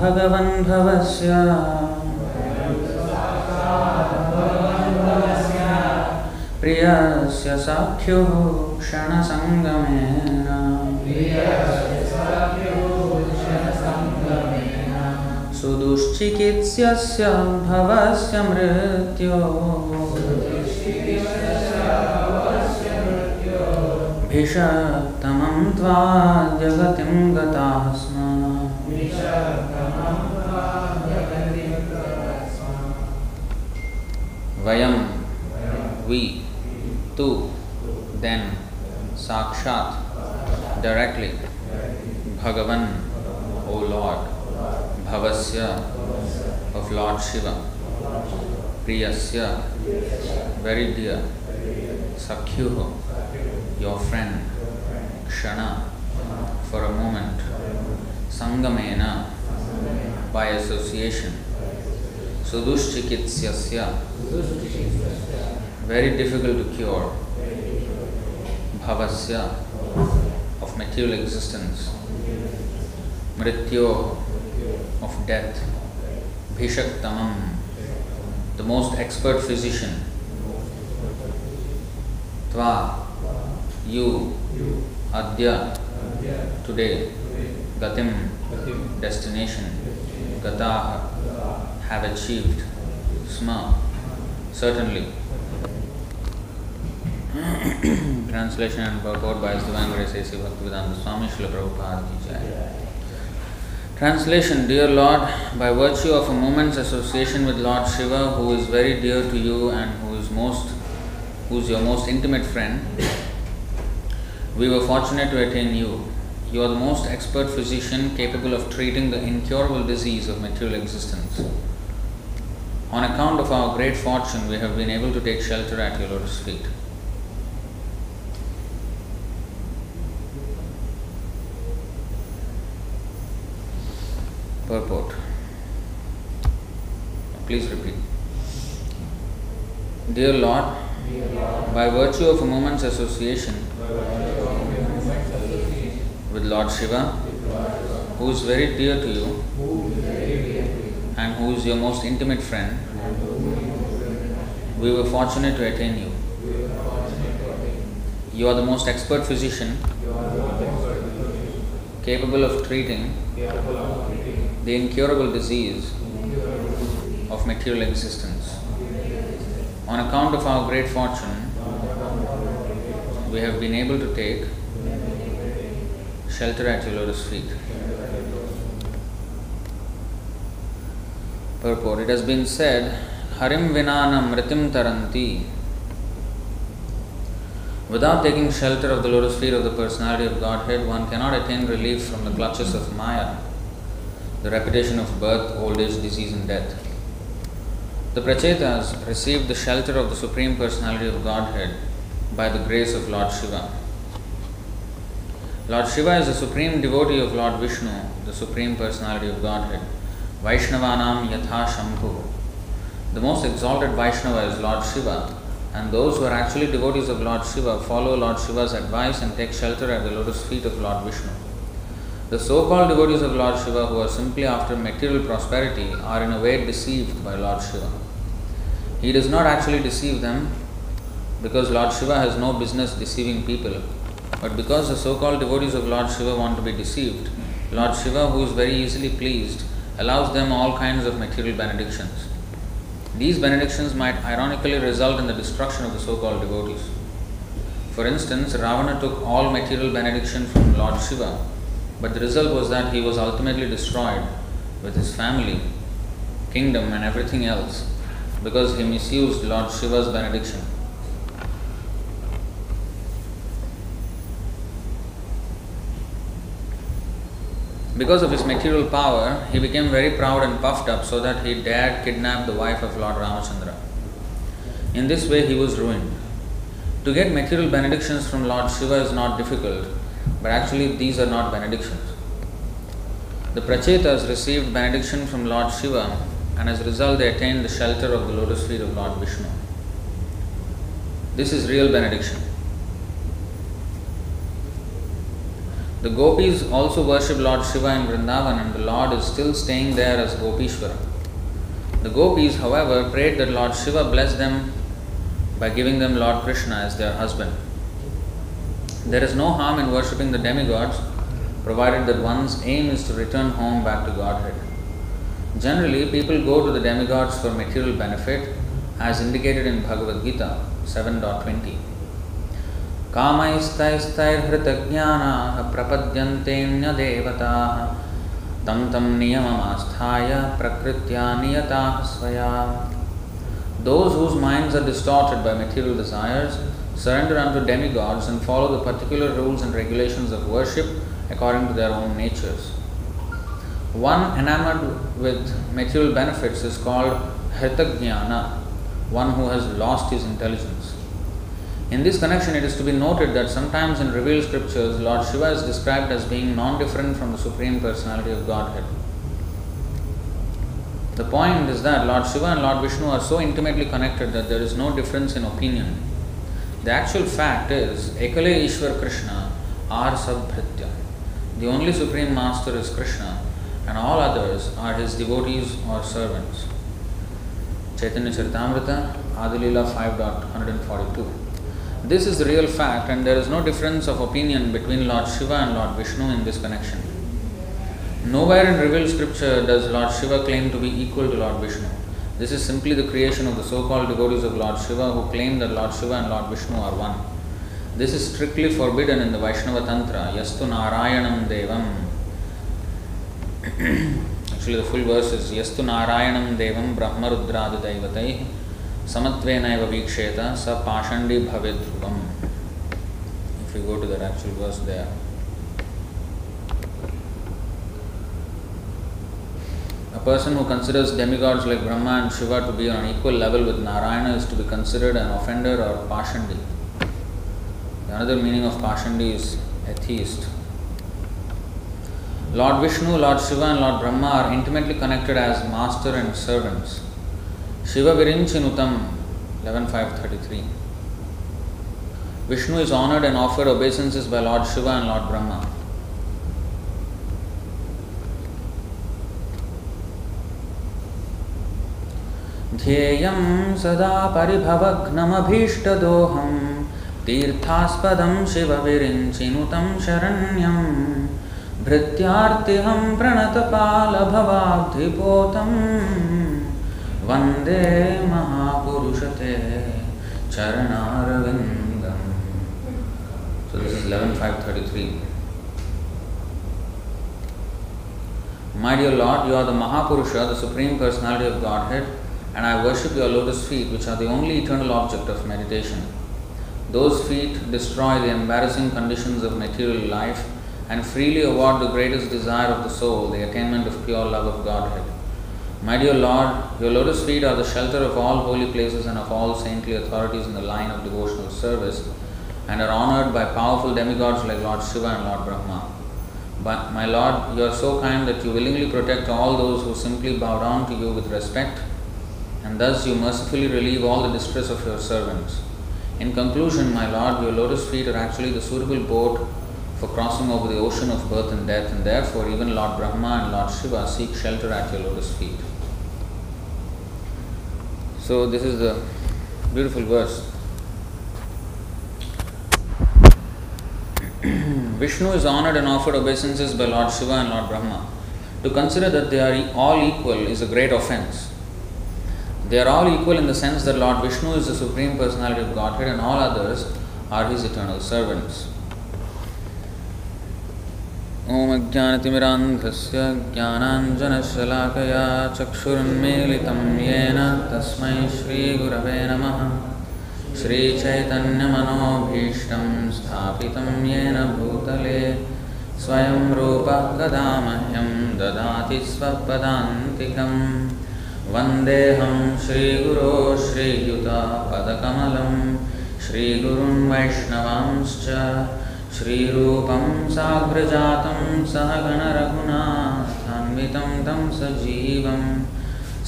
भगवन् भवस्य प्रियस्य साख्युः क्षणसङ्गमेन। सुदुश्चिकित्स्यस्य भवस्य मृत्योः। भिषक्तमं त्वा जगतिं गताः Vayam, we, tu, then, sakshat, directly, Bhagavan, O Lord, Bhavasya, of Lord Shiva, Priyasya, very dear, Sakyuho, your friend, Kshana, for a moment, Sangamena, by association. सुदुश्चिकित्स्य very difficult to cure भवस्य of material existence मृत्यु of death भिषक्तमम the most expert physician त्वा you अद्य today गतिम destination गताह have achieved sma certainly Translation and purport by Divine Grace Bhaktivedanta Swami Srila Prabhupada Ki Jai. Translation Dear Lord, by virtue of a moment's association with Lord Shiva, who is very dear to you and who is most, who is your most intimate friend, we were fortunate to attain you. You are the most expert physician capable of treating the incurable disease of material existence. On account of our great fortune, we have been able to take shelter at your lotus feet. Purport. Please repeat. Dear Lord, by virtue of a moment's association with Lord Shiva, who is very dear to you and who is your most intimate friend, we were fortunate to attain you. You are the most expert physician capable of treating the incurable disease of material existence. On account of our great fortune, we have been able to take shelter at your lotus feet. Purport It has been said, Harim Vinana Mritim Taranti. Without taking shelter of the lotus feet of the personality of Godhead, one cannot attain relief from the clutches of Maya, the repetition of birth, old age, disease, and death. The Prachetas received the shelter of the Supreme Personality of Godhead by the grace of Lord Shiva. Lord Shiva is the supreme devotee of Lord Vishnu, the Supreme Personality of Godhead. Vaishnavanam Yatha Shambhu. The most exalted Vaishnava is Lord Shiva, and those who are actually devotees of Lord Shiva follow Lord Shiva's advice and take shelter at the lotus feet of Lord Vishnu. The so called devotees of Lord Shiva who are simply after material prosperity are in a way deceived by Lord Shiva. He does not actually deceive them because Lord Shiva has no business deceiving people, but because the so called devotees of Lord Shiva want to be deceived, Lord Shiva, who is very easily pleased, allows them all kinds of material benedictions. These benedictions might ironically result in the destruction of the so called devotees. For instance, Ravana took all material benediction from Lord Shiva, but the result was that he was ultimately destroyed with his family, kingdom, and everything else because he misused Lord Shiva's benediction. Because of his material power, he became very proud and puffed up so that he dared kidnap the wife of Lord Ramachandra. In this way, he was ruined. To get material benedictions from Lord Shiva is not difficult, but actually, these are not benedictions. The Prachetas received benediction from Lord Shiva, and as a result, they attained the shelter of the lotus feet of Lord Vishnu. This is real benediction. The gopis also worship Lord Shiva in Vrindavan and the Lord is still staying there as Gopishwara. The gopis, however, prayed that Lord Shiva bless them by giving them Lord Krishna as their husband. There is no harm in worshipping the demigods provided that one's aim is to return home back to Godhead. Generally, people go to the demigods for material benefit as indicated in Bhagavad Gita 7.20. कामैस्तैस्तैर्हृतज्ञानाः प्रपद्यन्तेऽन्यदेवताः तं तं नियममास्थाय प्रकृत्या नियताः स्वया Those whose minds are distorted by material desires surrender unto demigods and follow the particular rules and regulations of worship according to their own natures. One enamored with material benefits is called Hritagnana, one who has lost his intelligence. In this connection, it is to be noted that sometimes in revealed scriptures, Lord Shiva is described as being non different from the Supreme Personality of Godhead. The point is that Lord Shiva and Lord Vishnu are so intimately connected that there is no difference in opinion. The actual fact is, Ekale Ishwar Krishna are Sabhritya. The only Supreme Master is Krishna, and all others are his devotees or servants. Chaitanya Charitamrita, Adilila 5.142. This is the real fact, and there is no difference of opinion between Lord Shiva and Lord Vishnu in this connection. Nowhere in revealed scripture does Lord Shiva claim to be equal to Lord Vishnu. This is simply the creation of the so called devotees of Lord Shiva who claim that Lord Shiva and Lord Vishnu are one. This is strictly forbidden in the Vaishnava Tantra, Yastu Narayanam Devam. Actually, the full verse is Yastu Narayanam Devam Daivatai Samatvenaiva Viksheta Sa Pashandi Bhavedruvam. If you go to that actual verse there. A person who considers demigods like Brahma and Shiva to be on an equal level with Narayana is to be considered an offender or Pashandi. Another meaning of Pashandi is atheist. Lord Vishnu, Lord Shiva, and Lord Brahma are intimately connected as master and servants. Shiva Virinchinutam 11533. Vishnu is honored and offered obeisances by Lord Shiva and Lord Brahma. ध्येयं सदा परिभवघ्नमभीष्टदोहं तीर्थास्पदं शिवविरिञ्चिनुतं शरण्यं भृत्यार्तिहं प्रणतपालभवाब्धिपोतं वन्दे महापुरुषते चरणारविन्दम् So this is 11533. My dear Lord, you are the Mahapurusha, the Supreme Personality of Godhead, and I worship your lotus feet, which are the only eternal object of meditation. Those feet destroy the embarrassing conditions of material life and freely award the greatest desire of the soul, the attainment of pure love of Godhead. My dear Lord, your lotus feet are the shelter of all holy places and of all saintly authorities in the line of devotional service, and are honored by powerful demigods like Lord Shiva and Lord Brahma. But my Lord, you are so kind that you willingly protect all those who simply bow down to you with respect, and thus you mercifully relieve all the distress of your servants. In conclusion, my Lord, your lotus feet are actually the suitable boat for crossing over the ocean of birth and death, and therefore even Lord Brahma and Lord Shiva seek shelter at your lotus feet. So, this is the beautiful verse. Vishnu is honored and offered obeisances by Lord Shiva and Lord Brahma. To consider that they are all equal is a great offense. They are all equal in the sense that Lord Vishnu is the Supreme Personality of Godhead and all others are His eternal servants. ॐ अज्ञानतिमिरान्धस्य ज्ञानाञ्जनशलाकया चक्षुरुन्मीलितं येन तस्मै श्रीगुरवे नमः। श्रीचैतन्यमनोभीष्टं स्थापितं येन भूतले। स्वयं रूपः कदा मह्यं ददाति स्वपदान्तिकम्। वन्देऽहं श्रीगुरो श्रीयुतापदकमलं श्रीगुरुं वैष्णवांश्च श्रीरूपं साग्रजातं सहगणरघुनाथान्वितं तं सजीवं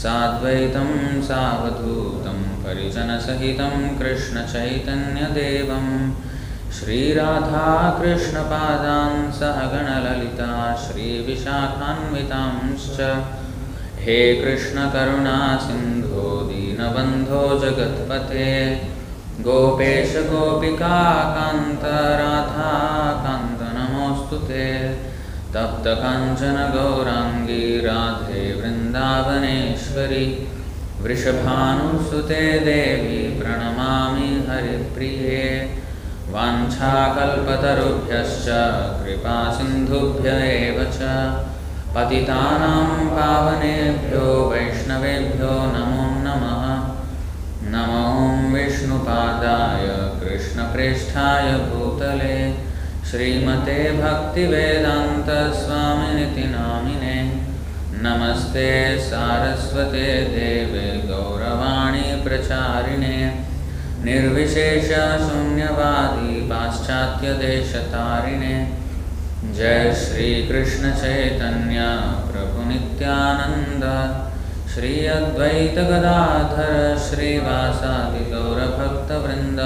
साद्वैतं सावधूतं परिजनसहितं कृष्णचैतन्यदेवं श्रीराधाकृष्णपादान् सहगणललिता श्रीविशाखान्वितांश्च। हे कृष्णकरुणा सिन्धो दीनबन्धो जगत्पते गोपेश गोपिकान्त राधाकान्त नमोऽस्तु ते। तप्तकाञ्चन गौराङ्गी राधे वृन्दावनेश्वरि। वृषभानुसुते देवी प्रणमामि हरिप्रिये। वाञ्छाकल्पतरुभ्यश्च कृपासिन्धुभ्य एव च। पतितानां पावनेभ्यो वैष्णवेभ्यो नमो विष्णुपादाय कृष्णप्रेष्ठाय भूतले श्रीमते भक्तिवेदान्तस्वामिनिति नामिने नमस्ते सारस्वते देवे गौरवाणी प्रचारिणे निर्विशेषशून्यवादी पाश्चात्यदेशतारिणे जय श्रीकृष्णचैतन्य प्रभुनित्यानन्द श्री अद्वैतगदाधर श्रीवासादिगौरभक्तवृन्द।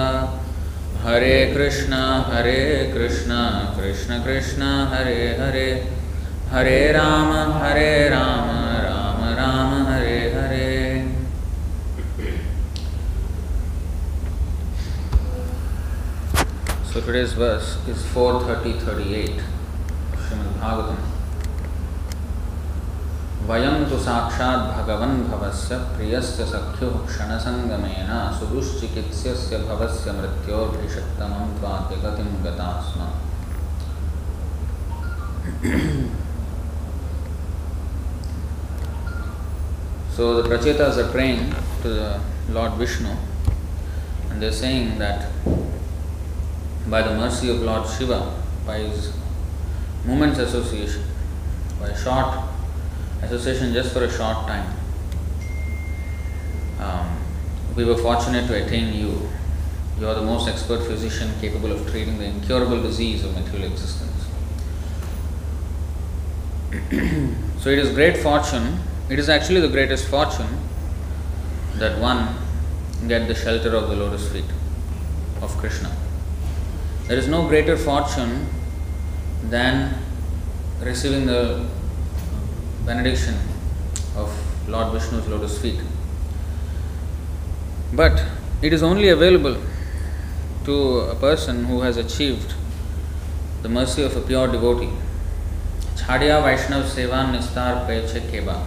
हरे कृष्ण हरे कृष्ण कृष्ण कृष्ण, हरे हरे। हरे राम हरे Ram Ram Ram, Hare Hare. So today's verse is 430-38 Srimad Bhagavatam. वयम तो साक्षा भगवन भवस्य प्रियस्य सख्यो क्षण संगमेन सुदुश्चिकित्स्य भवस्य मृत्यो भिषक्तम त्वाद्य गतिम गतास्म। So the Prachetas are praying to the Lord Vishnu and they saying that by the mercy of Lord Shiva by his moments association by short association just for a short time, um, we were fortunate to attain you. You are the most expert physician capable of treating the incurable disease of material existence. so it is great fortune, it is actually the greatest fortune that one get the shelter of the lotus feet of Krishna. There is no greater fortune than receiving the benediction of Lord Vishnu's lotus feet. But it is only available to a person who has achieved the mercy of a pure devotee. Chhadya Vaishnav Sevan Nistar Peche Keba.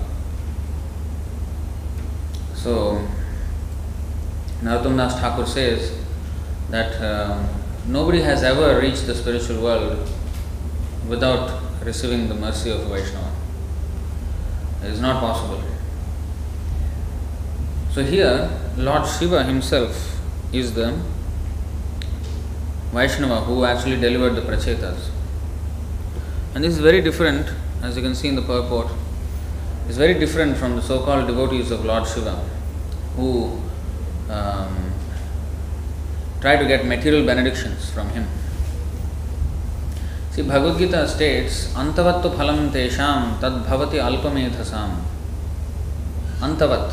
So, Narottam Das Thakur says that um, nobody has ever reached the spiritual world without receiving the mercy of Vaishnava. It is not possible. So here, Lord Shiva himself is the Vaishnava who actually delivered the Prachetas. And this is very different, as you can see in the purport, is very different from the so called devotees of Lord Shiva who um, try to get material benedictions from him. See, Bhagavad Gita states, Antavattu phalam tesham tad bhavati alpamethasam. Antavat.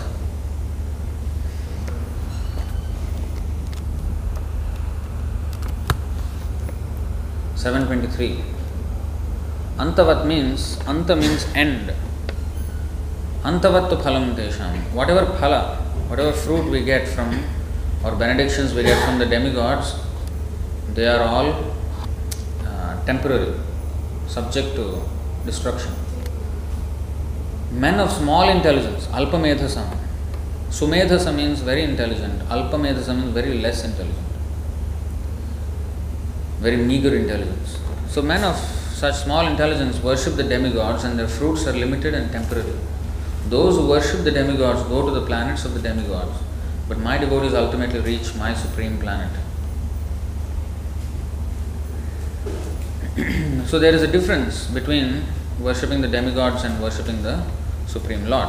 Seven twenty-three. Antavat means anta means end. Antavattu phalam tesham. Whatever phala, whatever fruit we get from or benedictions we get from the demigods, they are all uh, temporary, subject to destruction. Men of small intelligence, alpamedhasam. Sumedhasa means very intelligent, alpamedhasa means very less intelligent, very meager intelligence. So, men of such small intelligence worship the demigods and their fruits are limited and temporary. Those who worship the demigods go to the planets of the demigods, but my devotees ultimately reach my supreme planet. so there is a difference between worshipping the demigods and worshipping the Supreme Lord.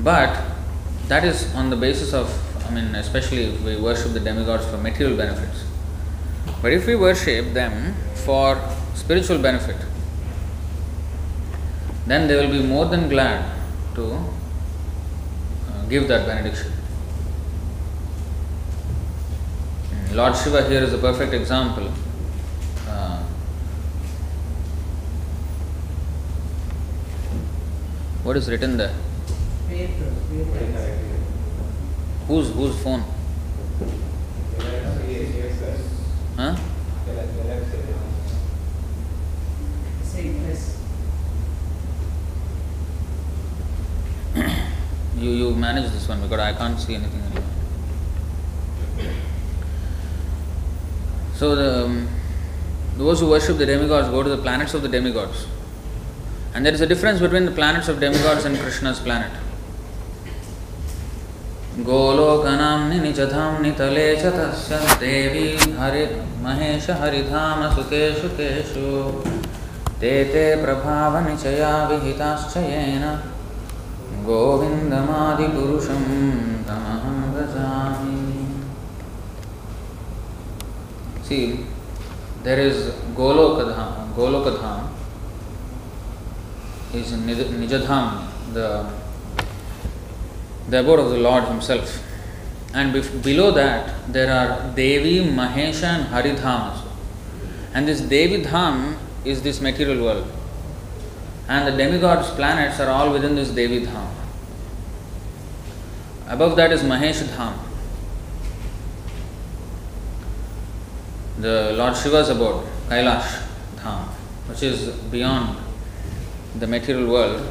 But that is on the basis of, I mean, especially if we worship the demigods for material benefits. But if we worship them for spiritual benefit, then they will be more than glad to uh, give that benediction. Lord Shiva here is a perfect example. What is written there? Whose whose phone? Huh? You you manage this one because I can't see anything anymore. So the um, those who worship the demigods go to the planets of the demigods. And there is a difference between the planets of demigods and Krishna's planet. गोलोकनाम्नि निजधाम्नि तले च तस्य देवी हरि महेश हरिधाम सुतेषु तेषु ते ते प्रभावनिचया विहिताश्च येन गोविन्दमादिपुरुषं तमहं भजामि See, there is Golokadham, Golokadham is Nijadham, the, the abode of the Lord Himself. And bef- below that, there are Devi, Mahesha, and Haridham. And this Devi Dham is this material world. And the demigods' planets are all within this Devi Dham. Above that is Mahesh Dham. The Lord Shiva's abode, Kailash Dham, which is beyond the material world,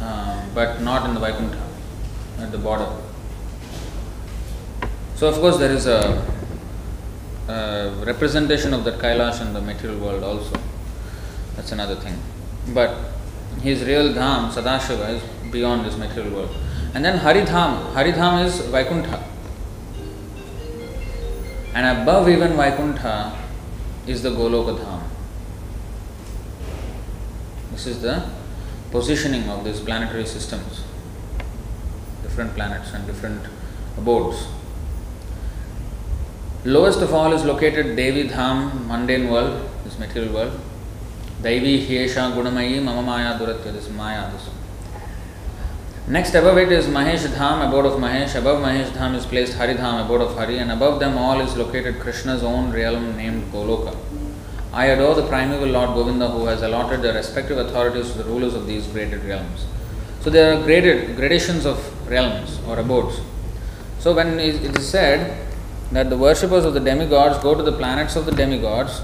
uh, but not in the Vaikuntha, at the border. So, of course, there is a, a representation of that Kailash in the material world also. That's another thing. But his real Dham, Sadashiva, is beyond this material world. And then Haridham. Haridham is Vaikuntha. And above even Vaikuntha is the Goloka This is the positioning of these planetary systems, different planets and different abodes. Lowest of all is located Devi Dham, mundane world, this material world. Daivi Hyesha Gunamayi Mama Maya Duratya, this Maya. This. Next above it is Mahesh Dham, abode of Mahesh. Above Mahesh Dham is placed Hari Dham, abode of Hari, and above them all is located Krishna's own realm named Goloka. I adore the primeval Lord Govinda who has allotted the respective authorities to the rulers of these graded realms. So there are graded gradations of realms or abodes. So when it is said that the worshippers of the demigods go to the planets of the demigods,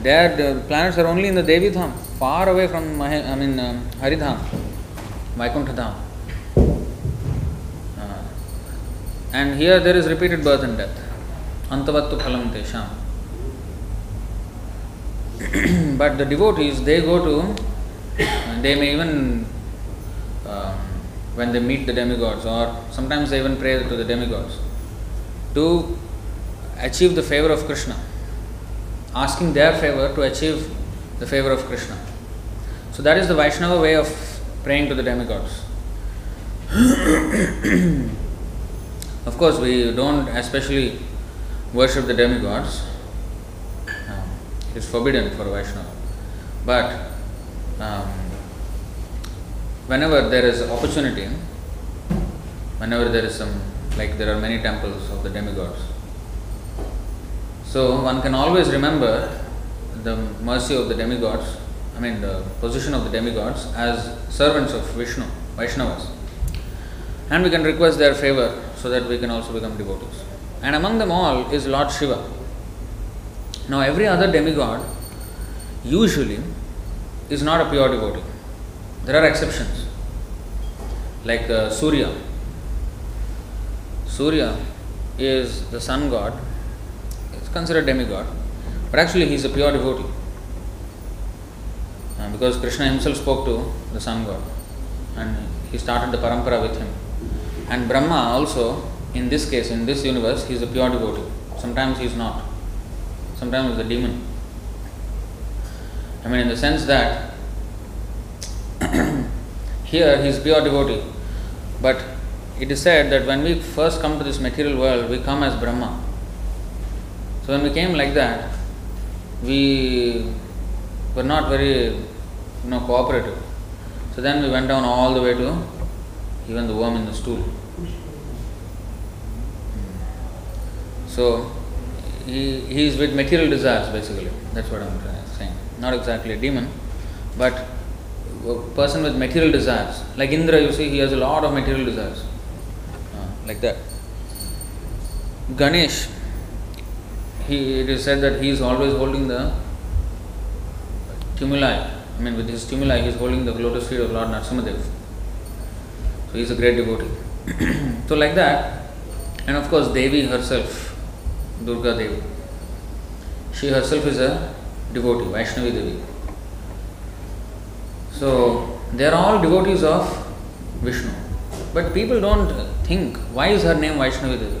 there the planets are only in the Devi Dham, far away from Mahe, I mean um, Haridham, Vaikuntha Dham. Uh, and here there is repeated birth and death. Antavattu phalam tesham. but the devotees, they go to, they may even, um, when they meet the demigods, or sometimes they even pray to the demigods, to achieve the favor of Krishna, asking their favor to achieve the favor of Krishna. So that is the Vaishnava way of praying to the demigods. of course, we don't especially worship the demigods. It's forbidden for Vaishnava. But um, whenever there is opportunity, whenever there is some, like there are many temples of the demigods, so one can always remember the mercy of the demigods, I mean the position of the demigods as servants of Vishnu, Vaishnavas. And we can request their favor so that we can also become devotees. And among them all is Lord Shiva. Now, every other demigod usually is not a pure devotee. There are exceptions, like uh, Surya. Surya is the sun god, it's considered demigod, but actually he is a pure devotee. Uh, because Krishna himself spoke to the sun god and he started the parampara with him. And Brahma also, in this case, in this universe, he is a pure devotee. Sometimes he is not. Sometimes is a demon. I mean, in the sense that here he is pure devotee, but it is said that when we first come to this material world, we come as Brahma. So when we came like that, we were not very, you know, cooperative. So then we went down all the way to even the worm in the stool. So he, is with material desires basically. That's what I'm saying. Not exactly a demon, but a person with material desires. Like Indra, you see, he has a lot of material desires. Uh, like that. Ganesh, he, it is said that he is always holding the tumuli. I mean, with his tumuli, he is holding the lotus feet of Lord Narsimadev. So he is a great devotee. so, like that, and of course, Devi herself, Durga Devi, she herself is a devotee, Vaishnavi Devi. So, they are all devotees of Vishnu. But people don't think why is her name Vaishnavi Devi?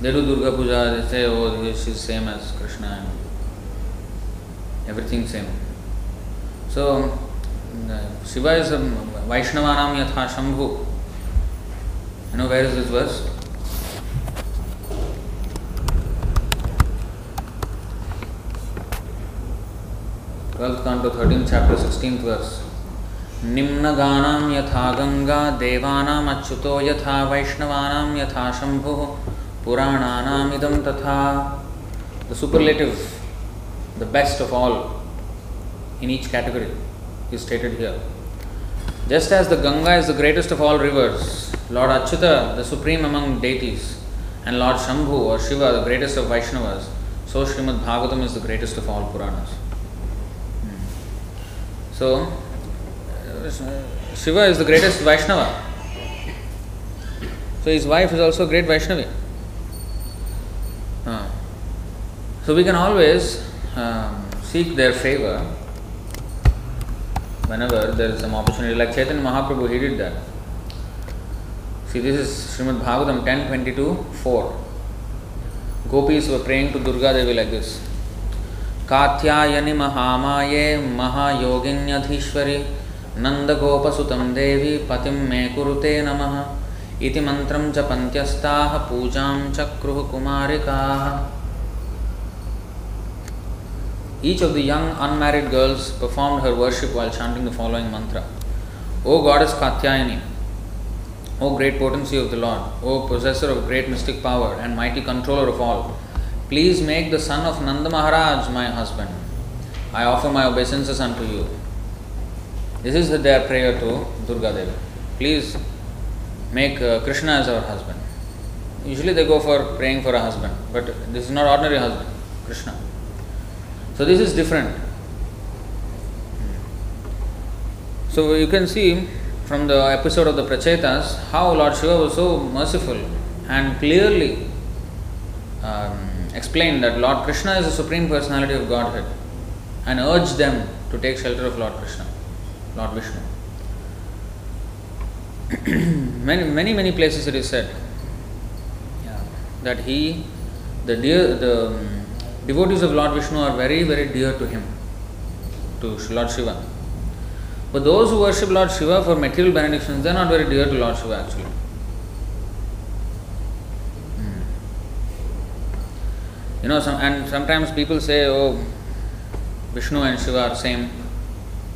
They do Durga Puja, they say, oh, she's same as Krishna and everything same. So, Shiva is a Vaishnavanam Yatha Shambhu. You know where is this verse? Twelfth canto chapter sixteen verse निम्न गानाम गंगा देवानाम अच्युतो यथा वैष्णवानाम यथा शंभु पुराणानाम तथा। The superlative the best of all in each category is stated here just as the Ganga is the greatest of all rivers Lord Achyuta the supreme among deities and Lord Shambhu or Shiva the greatest of Vaishnavas so Srimad Bhagavatam is the greatest of all Puranas So, Shiva is the greatest Vaishnava. So, his wife is also a great Vaishnavi. Uh, so, we can always um, seek their favor whenever there is some opportunity. Like Chaitanya Mahaprabhu, he did that. See, this is Srimad Bhagavatam 10.22, 4. Gopis were praying to Durga Devi like this. कात्यायनि महामाये महायोगिन्यधीश्वरि नन्दगोपसुतं देवी पतिं मे कुरुते नमः इति मन्त्रं जपन्त्यस्ताः पूजां चक्रुः कुमारिकाः Each of the young unmarried girls performed her worship while chanting the following mantra O Goddess Katyayani, O great potency of the Lord, O possessor of great mystic power and mighty controller of all, Please make the son of Nanda Maharaj my husband. I offer my obeisances unto you. This is their prayer to Durga Devi. Please make uh, Krishna as our husband. Usually they go for praying for a husband, but this is not ordinary husband, Krishna. So this is different. So you can see from the episode of the Prachetas how Lord Shiva was so merciful and clearly um, explained that Lord Krishna is the Supreme Personality of Godhead and urged them to take shelter of Lord Krishna, Lord Vishnu. many, many, many places it is said yeah, that he, the dear, the um, devotees of Lord Vishnu are very, very dear to him, to Lord Shiva. But those who worship Lord Shiva for material benedictions, they are not very dear to Lord Shiva actually. You know, some, and sometimes people say, oh, Vishnu and Shiva are same.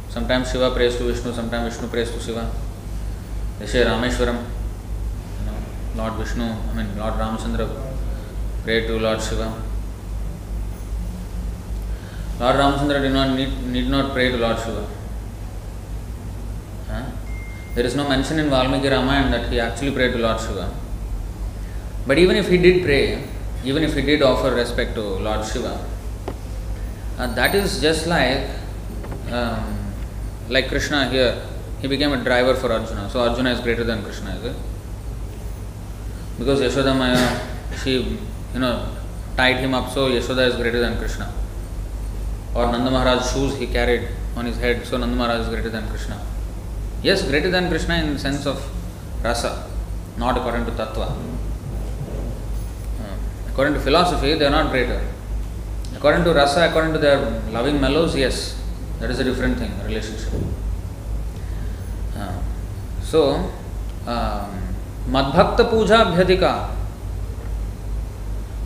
Sometimes Shiva prays to Vishnu, sometimes Vishnu prays to Shiva. They say Rameshwaram, you know, Lord Vishnu, I mean Lord Ramachandra prayed to Lord Shiva. Lord Ramachandra did not need, need not pray to Lord Shiva. Huh? There is no mention in Valmiki Ramayana that he actually prayed to Lord Shiva. But even if he did pray, even if he did offer respect to Lord Shiva, uh, that is just like um, like Krishna here. He became a driver for Arjuna. So Arjuna is greater than Krishna, is it? Because Yashoda Maya, she you know tied him up, so Yashoda is greater than Krishna. Or Nanda Maharaj's shoes he carried on his head, so Nanda Maharaj is greater than Krishna. Yes, greater than Krishna in the sense of rasa, not according to tattva. According to philosophy, they are not greater. According to rasa, according to their loving mellows, yes, that is a different thing, relationship. Uh, so, um, Madbhakta Puja Bhyadika.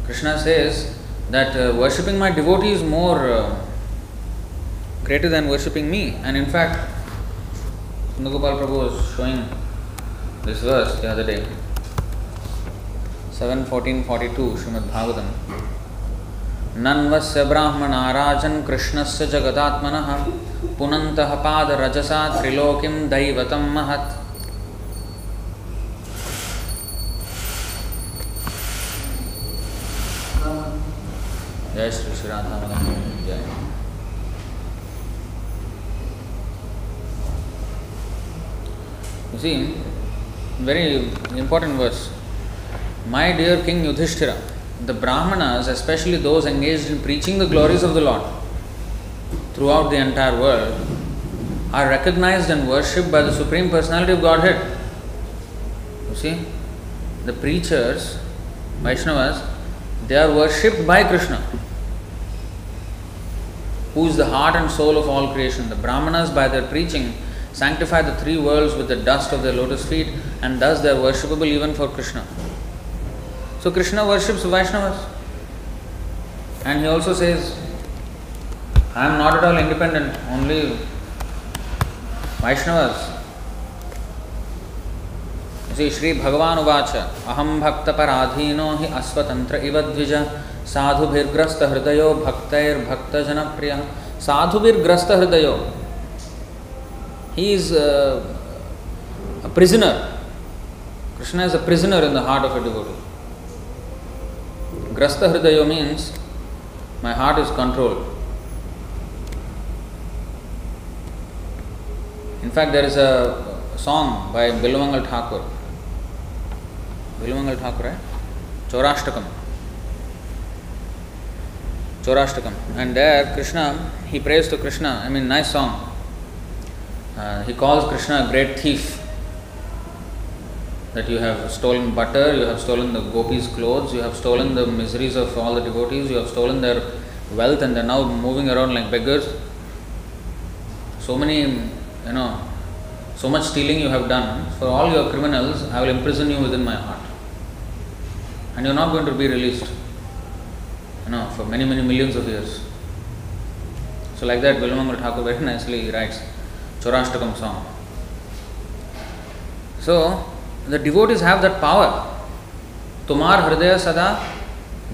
Krishna says that uh, worshipping my devotee is more uh, greater than worshipping me. And in fact, Sundagopal Prabhu was showing this verse the other day. Seven fourteen forty two Srimad Bhagavatam नन्वस्य ब्राह्मणाराजन् कृष्णस्य जगदात्मनः पुनन्तः पादरजसा त्रिलोकिं दैवतं महत् जय श्री श्री राधा जय You see, very important. My dear King Yudhishthira, the Brahmanas, especially those engaged in preaching the glories of the Lord throughout the entire world, are recognized and worshipped by the Supreme Personality of Godhead. You see, the preachers, Vaishnavas, they are worshipped by Krishna, who is the heart and soul of all creation. The Brahmanas, by their preaching, sanctify the three worlds with the dust of their lotus feet, and thus they are worshipable even for Krishna. So Krishna worships Vaishnavas. And he also says, I am not at all independent, only Vaishnavas. You see, Sri Bhagavan Uvacha, Aham Bhakta Paradhino hi Asvatantra iva dvija sadhubhirgrasta hridayo bhaktair bhakta janapriya sadhubhirgrasta hridayo he is a, a prisoner. Krishna is a prisoner in the heart of a Hridayo means my heart is controlled. In fact, there is a song by Bilwamangal Thakur. Bilwamangal Thakur, right? Chaurashtakam. Chaurashtakam. And there, Krishna, he prays to Krishna. I mean, nice song. Uh, he calls Krishna a great thief. That you have stolen butter, you have stolen the gopis' clothes, you have stolen the miseries of all the devotees, you have stolen their wealth, and they're now moving around like beggars. So many, you know, so much stealing you have done. For all your criminals, I will imprison you within my heart. And you're not going to be released, you know, for many, many millions of years. So, like that, Bilmangal Thakur very nicely writes. Chaurashtakam song. So, the devotees have that power. Tumar Hridaya Sada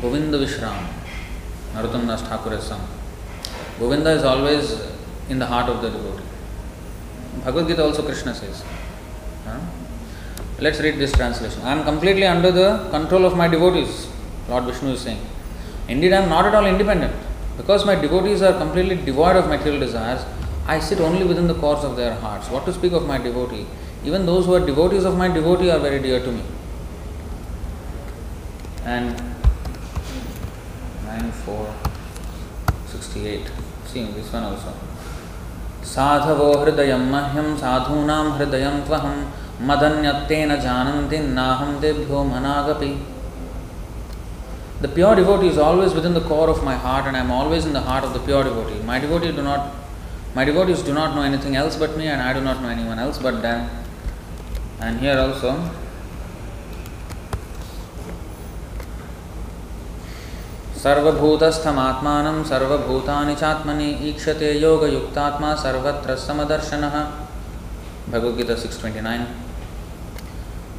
Govinda Vishram. Narottam Das sung. Govinda is always in the heart of the devotee. Bhagavad Gita also Krishna says. Let's read this translation. I am completely under the control of my devotees, Lord Vishnu is saying. Indeed, I am not at all independent. Because my devotees are completely devoid of material desires, I sit only within the course of their hearts. What to speak of my devotee? Even those who are devotees of my devotee are very dear to me. And 9468. See this one also. साधवो हृदय मह्यम साधूनां हृदय त्वहं मदन्यत्तेन जानन्ति नाहं तेभ्यो मनागपि The pure devotee is always within the core of my heart, and I am always in the heart of the pure devotee. My devotee do not My devotees do not know anything else but me, and I do not know anyone else but them. And here also, सर्वभूतस्थमात्मानं सर्वभूतानि चात्मनि ईक्षते योगयुक्तात्मा सर्वत्र समदर्शनः Bhagavad Gita 629.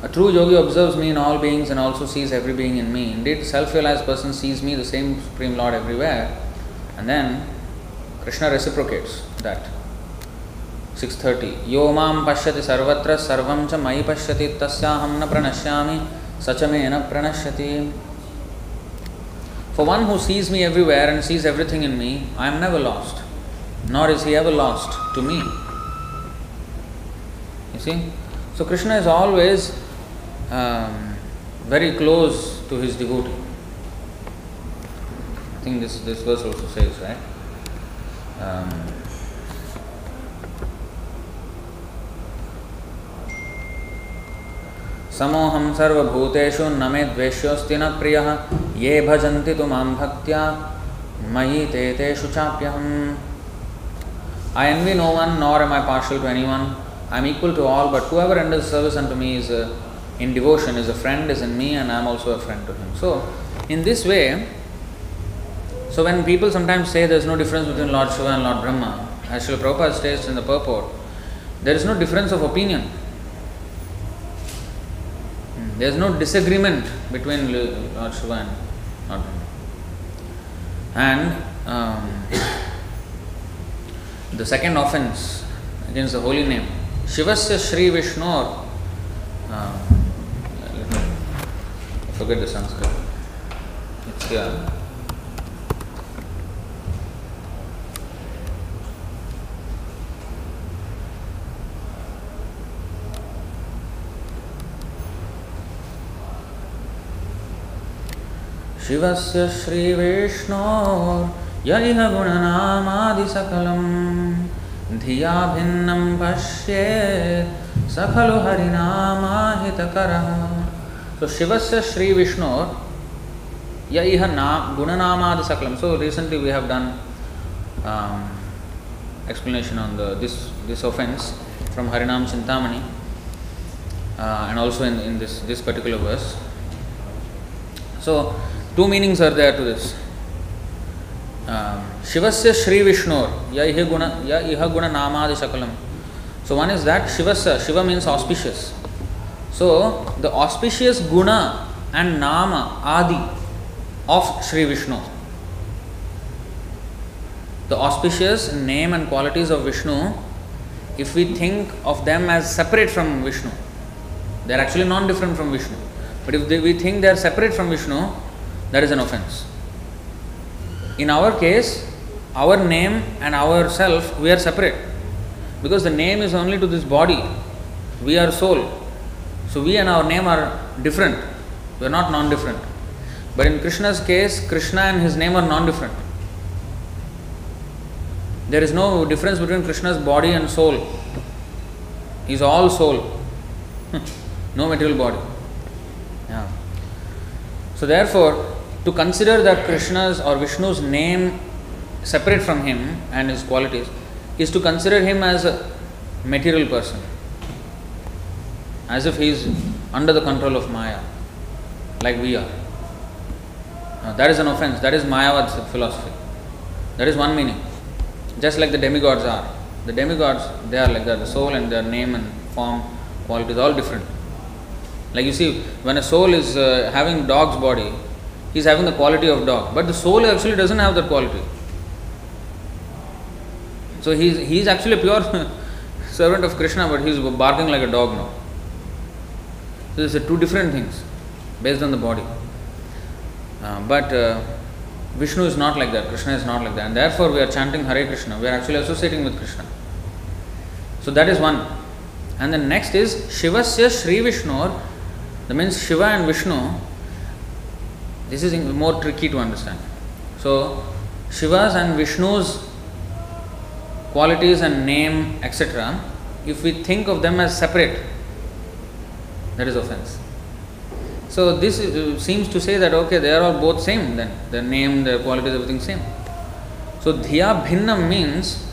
A true yogi observes me in all beings and also sees every being in me. Indeed, self realized person sees me, the same Supreme Lord, everywhere. And then Krishna reciprocates that. Six thirty यो मं पश्यति सर्वत्र, सर्वं च मयि पश्यति, तस्याहं न प्रणश्यामि, स च मे न प्रणश्यति। For one who sees me everywhere and sees everything in me I am never lost not is he lost to me see so Krishna is always very close to his devotee think this this verse also says right समोहम सर्वभूतेषु न मे द्वेष्योस्ति न प्रियः ये भजन्ति तु मां भक्त्या मयि ते तेषु चाप्यहम् I envy no one, nor am I partial to anyone. I am equal to all, but whoever renders service unto me is uh, in devotion, is a friend, is in me, and I am also a friend to him. So, in this way, so when people sometimes say there is no difference between Lord Shiva and Lord Brahma, as Srila Prabhupada states in the purport, there is no difference of opinion. There is no disagreement between Lord Shiva and Lord Brahma. And um, the second offense against the holy name, Shivasya Sri Vishnu, uh, let me forget the Sanskrit. It's here. शिवस्य श्रीवैष्णोर्य इह गुणनामादिसकलम् धिया भिन्नं पश्येत् स खलु हरिनामाहितकरः। सो शिवस्य श्रीविष्णोर् य इह ना गुणनामादिसकलं so recently we have done explanation on the this this offence Harinama Chintamani and also in in this this particular verse so two meanings are there to this. Um, Shivasya Sri Vishnor Ya iha Guna Ya iha Guna Namadi Sakalam. So one is that Shivasya Shiva means auspicious. So the auspicious guna and nama adi of Sri Vishnu. The auspicious name and qualities of Vishnu, if we think of them as separate from Vishnu, they are actually non different from Vishnu. But if we think they are separate from Vishnu, that is an offense. In our case, our name and ourself, we are separate. Because the name is only to this body, we are soul. So we and our name are different. We are not non different. But in Krishna's case, Krishna and his name are non different. There is no difference between Krishna's body and soul. He is all soul, no material body. Yeah. So therefore, to consider that Krishna's or Vishnu's name separate from him and his qualities is to consider him as a material person as if he is under the control of Maya, like we are. Now, that is an offense. That is Mayavad's philosophy. That is one meaning. Just like the demigods are. The demigods, they are like that. The soul and their name and form, quality is all different. Like you see, when a soul is uh, having dog's body, he is having the quality of dog. But the soul actually doesn't have that quality. So he is, actually a pure servant of Krishna, but he is barking like a dog now. So these are two different things based on the body. Uh, but uh, Vishnu is not like that, Krishna is not like that, and therefore we are chanting Hare Krishna, we are actually associating with Krishna. So that is one. And the next is Shivasya Sri Vishnu, that means Shiva and Vishnu. This is more tricky to understand. So Shiva's and Vishnu's qualities and name, etc., if we think of them as separate, that is offense. So this uh, seems to say that okay, they are all both same then. Their name, their qualities, everything same. So dhiya bhinnam means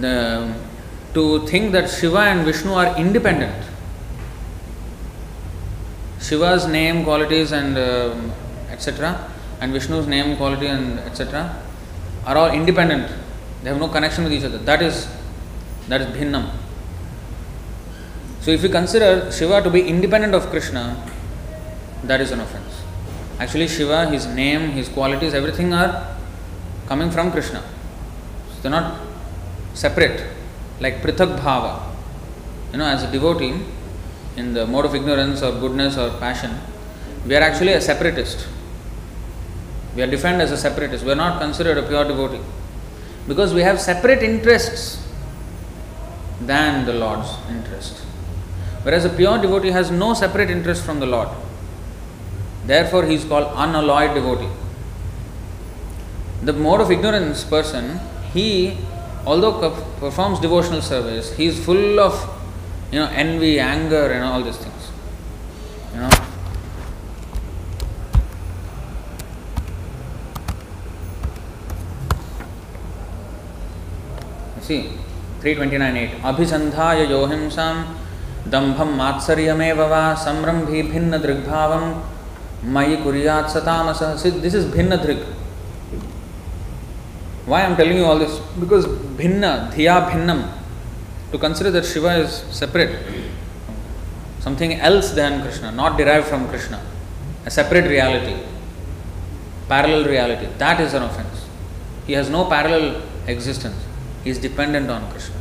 the, to think that Shiva and Vishnu are independent. Shiva's name, qualities, and uh, etc., and Vishnu's name, quality, and etc., are all independent. They have no connection with each other. That is that is bhinnam. So if you consider Shiva to be independent of Krishna, that is an offense. Actually, Shiva, his name, his qualities, everything are coming from Krishna. So they're not separate, like Prithak Bhava. You know, as a devotee, in the mode of ignorance or goodness or passion, we are actually a separatist. We are defined as a separatist. We are not considered a pure devotee. Because we have separate interests than the Lord's interest. Whereas a pure devotee has no separate interest from the Lord. Therefore, he is called unalloyed devotee. The mode of ignorance person, he, although performs devotional service, he is full of you know envy, anger, and all these things. You know. See, 329.8 अभिसन्धाय यो हिंसां दम्भं मात्सर्यमेव वा संरम्भी भिन्न दृग्भावं मयि कुर्यात् सतामसः See, this is भिन्न दृग् Why I am telling you all this? Because bhinna, dhiya bhinnam, to consider that Shiva is separate. something else than Krishna, not derived from Krishna, a separate reality, parallel reality, that is an offense. He has no parallel existence, he is dependent on Krishna.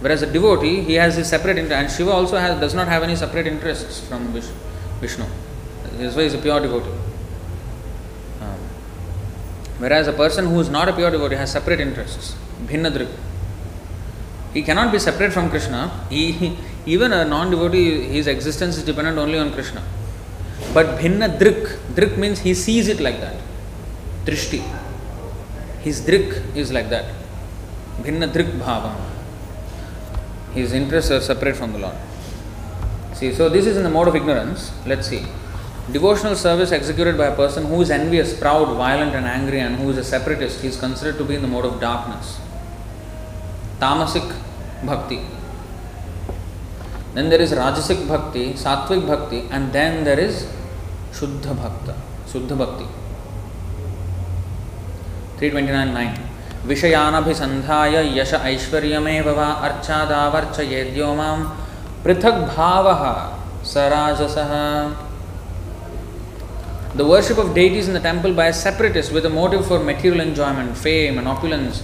Whereas a devotee, he has his separate interest, and Shiva also has, does not have any separate interests from Vishnu. That's why he is a pure devotee. Um, whereas a person who is not a pure devotee has separate interests, bhinnadrik. He cannot be separate from Krishna. He, he, even a non devotee, his existence is dependent only on Krishna. But bhinna drik, drik means he sees it like that. Drishti. His drik is like that. Bhinna drik bhavam. His interests are separate from the Lord. See, so this is in the mode of ignorance. Let's see. Devotional service executed by a person who is envious, proud, violent, and angry, and who is a separatist, he is considered to be in the mode of darkness. Tamasic bhakti. Then there is Rajasic bhakti, Sattvic bhakti, and then there is Shuddha bhakta, Shuddha bhakti. 329.9 विषयानभिसन्धाय यश ऐश्वर्यमेव वा अर्चादावर्चयेद्यो माँ पृथक् भावः स The worship of deities in the temple by a separatist with a motive for material enjoyment, fame, and opulence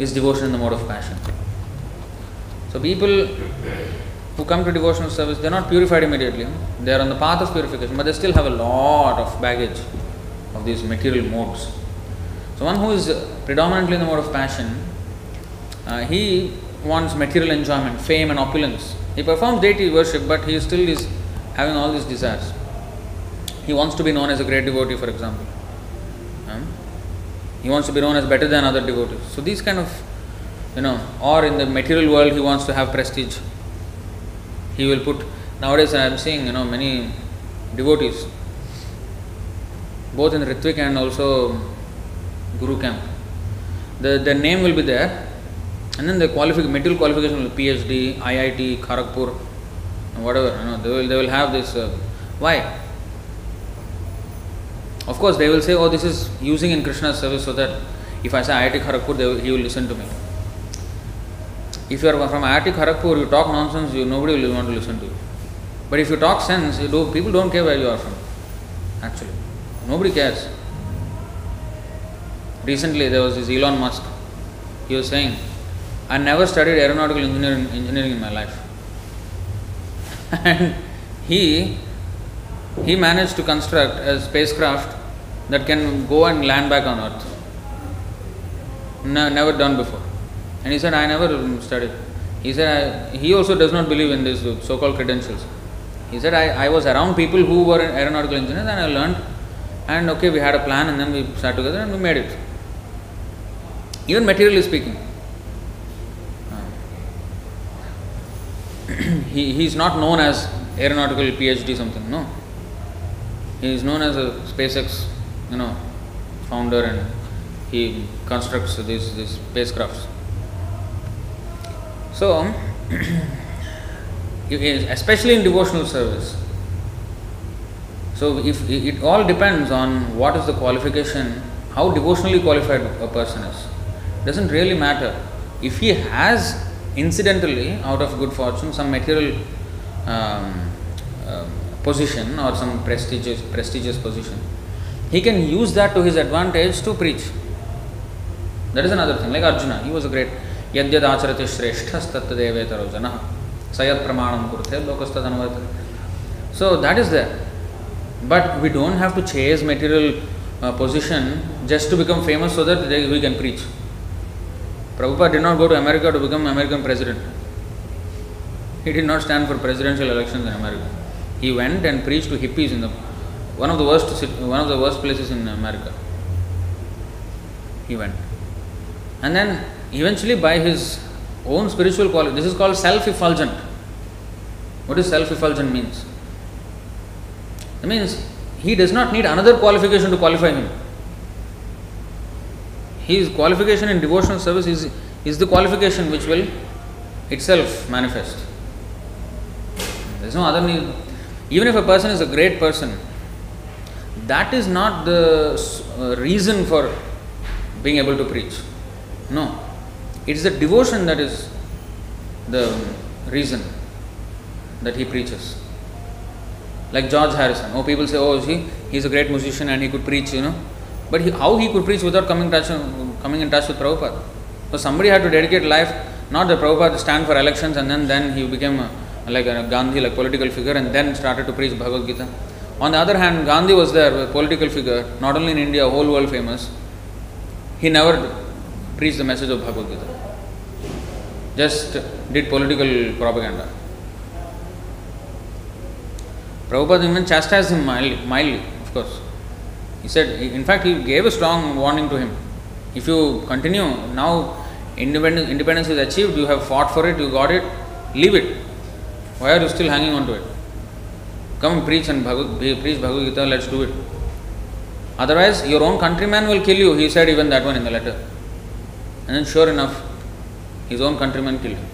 is devotion in the mode of passion. So, people who come to devotional service, they are not purified immediately. They are on the path of purification, but they still have a lot of baggage of these material modes. So, one who is predominantly in the mode of passion, uh, he wants material enjoyment, fame, and opulence. He performs deity worship, but he still is having all these desires. He wants to be known as a great devotee, for example. Um, he wants to be known as better than other devotees. So, these kind of, you know, or in the material world, he wants to have prestige. He will put, nowadays I am seeing, you know, many devotees, both in Ritvik and also Guru camp. The, the name will be there, and then the qualification, material qualification will be PhD, IIT, Kharagpur, whatever. You know, they will they will have this. Uh, why? Of course, they will say, "Oh, this is using in Krishna's service," so that if I say IIT Kharagpur, will, he will listen to me. If you are from IIT Kharagpur, you talk nonsense, you nobody will want to listen to you. But if you talk sense, you do, people don't care where you are from. Actually, nobody cares. Recently, there was this Elon Musk. He was saying, I never studied aeronautical engineering, engineering in my life. and he he managed to construct a spacecraft that can go and land back on Earth. No, never done before. And he said, I never studied. He said, he also does not believe in these so called credentials. He said, I, I was around people who were aeronautical engineers and I learned. And okay, we had a plan and then we sat together and we made it. Even materially speaking. Uh, he, he is not known as aeronautical PhD something, no. He is known as a SpaceX, you know, founder and he constructs these, these spacecrafts. So, especially in devotional service. So, if it all depends on what is the qualification, how devotionally qualified a person is. Doesn't really matter. If he has incidentally, out of good fortune, some material um, um, position or some prestigious prestigious position, he can use that to his advantage to preach. That is another thing. Like Arjuna, he was a great Yadyad Acharati Sayat Pramanam Kurte Lokastadanavat. So that is there. But we don't have to chase material uh, position just to become famous so that they, we can preach. Prabhupada did not go to America to become American president. He did not stand for presidential elections in America. He went and preached to hippies in the one of the worst one of the worst places in America. He went, and then eventually by his own spiritual quality, this is called self-effulgent. What does self-effulgent means? It means he does not need another qualification to qualify him. His qualification in devotional service is, is the qualification which will itself manifest. There is no other need. Even if a person is a great person, that is not the uh, reason for being able to preach. No. It is the devotion that is the reason. that he preaches. Like George Harrison. Oh, people say, oh, see, he's a great musician and he could preach, you know. But he, how he could preach without coming, touch, coming in touch with Prabhupada? So somebody had to dedicate life, not the Prabhupada stand for elections and then, then he became a, like a Gandhi, like political figure, and then started to preach Bhagavad Gita. On the other hand, Gandhi was there, a political figure, not only in India, whole world famous. He never preached the message of Bhagavad Gita. Just did political propaganda. Prabhupada even chastised him mildly, mildly, of course. He said, in fact, he gave a strong warning to him. If you continue, now independence, independence is achieved, you have fought for it, you got it, leave it. Why are you still hanging on to it? Come preach and Bhagavad, preach Bhagavad Gita, let's do it. Otherwise, your own countryman will kill you. He said even that one in the letter. And then, sure enough, his own countrymen killed him.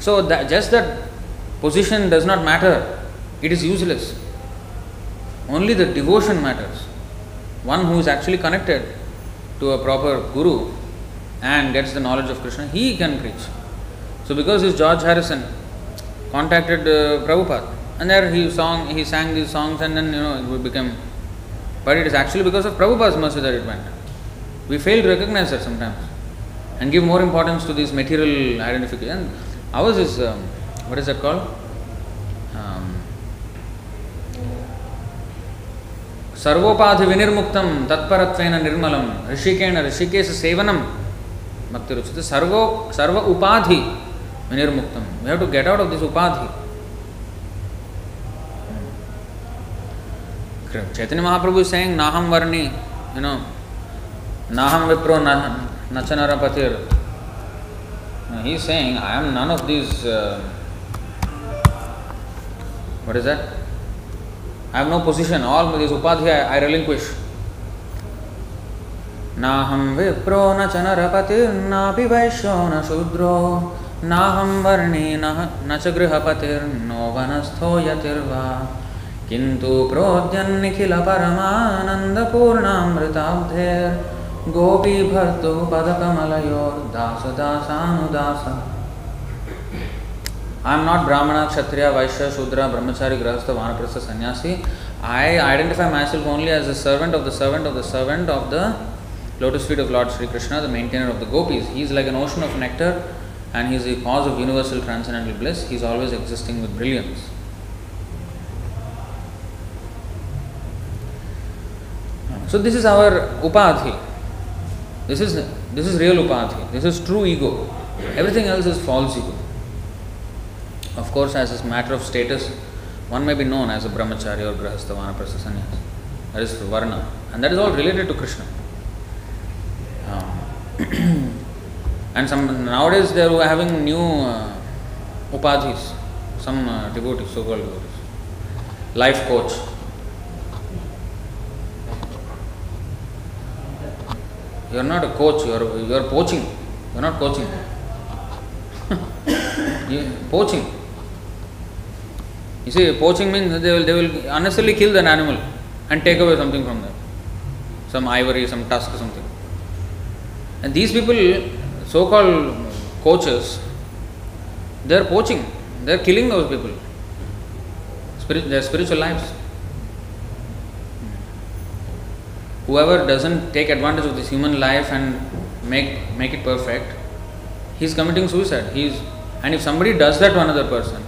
So, that, just that position does not matter, it is useless. Only the devotion matters. One who is actually connected to a proper guru and gets the knowledge of Krishna, he can preach. So, because this George Harrison contacted uh, Prabhupada, and there he song he sang these songs, and then you know it became. But it is actually because of Prabhupada's mercy that it went. We fail to recognize that sometimes and give more importance to this material identification. Ours is um, what is that called? Um, सर्वोपाधि विनिर्मुक्तं तत्परत्वेन निर्मलं ऋषिकेण ऋषिकेश सेवनं भक्ति रुचित सर्वो सर्व उपाधि विनिर्मुक्तम। We have to get out of this upadhi. Chaitanya Mahaprabhu sang नाहम वर्णी you know नाहम विप्रो नच नरपतिर he saying I am none of this what is that I have no position all this upadhi I relinquish नाहम विप्रो न च नरपतिर्ना वैश्यो न शूद्रो। नाहं वर्णेनः न च गृहपतिर्नो वनस्थो यतिर्वा। किन्तु प्रोद्यन्निखिलपरमानन्दपूर्णामृताब्धेर्गोपीभर्तु पदकमलयोर्दासदासानुदासः आई एम नॉट ब्राह्मण क्षत्रिय वैश्य शूद्र ब्रह्मचारी गृहस्थ वानप्रस्थ सन्यासी I identify myself only as the servant of the servant of the servant of the lotus feet of Lord Shri Krishna the maintainer of the gopis he is like an ocean of nectar and he is the cause of universal transcendental bliss. He is always existing with brilliance. So this is our upadhi. This is this is real upadhi. This is true ego. Everything else is false ego. Of course, as a matter of status, one may be known as a brahmachari or grahastha, vanaprastha, sannyas. That is varna. And that is all related to Krishna. Um, and some nowadays they are having new uh, upadhis, some uh, devotees, so called devotees. Life coach. You are not a coach, you are, you are poaching. You are not coaching. you, poaching. You see, poaching means they will, they will unnecessarily kill an animal and take away something from them. Some ivory, some tusk, something. And these people, so called coaches, they are poaching. They are killing those people. Spirit, their spiritual lives. Whoever doesn't take advantage of this human life and make make it perfect, he is committing suicide. He is, and if somebody does that to another person,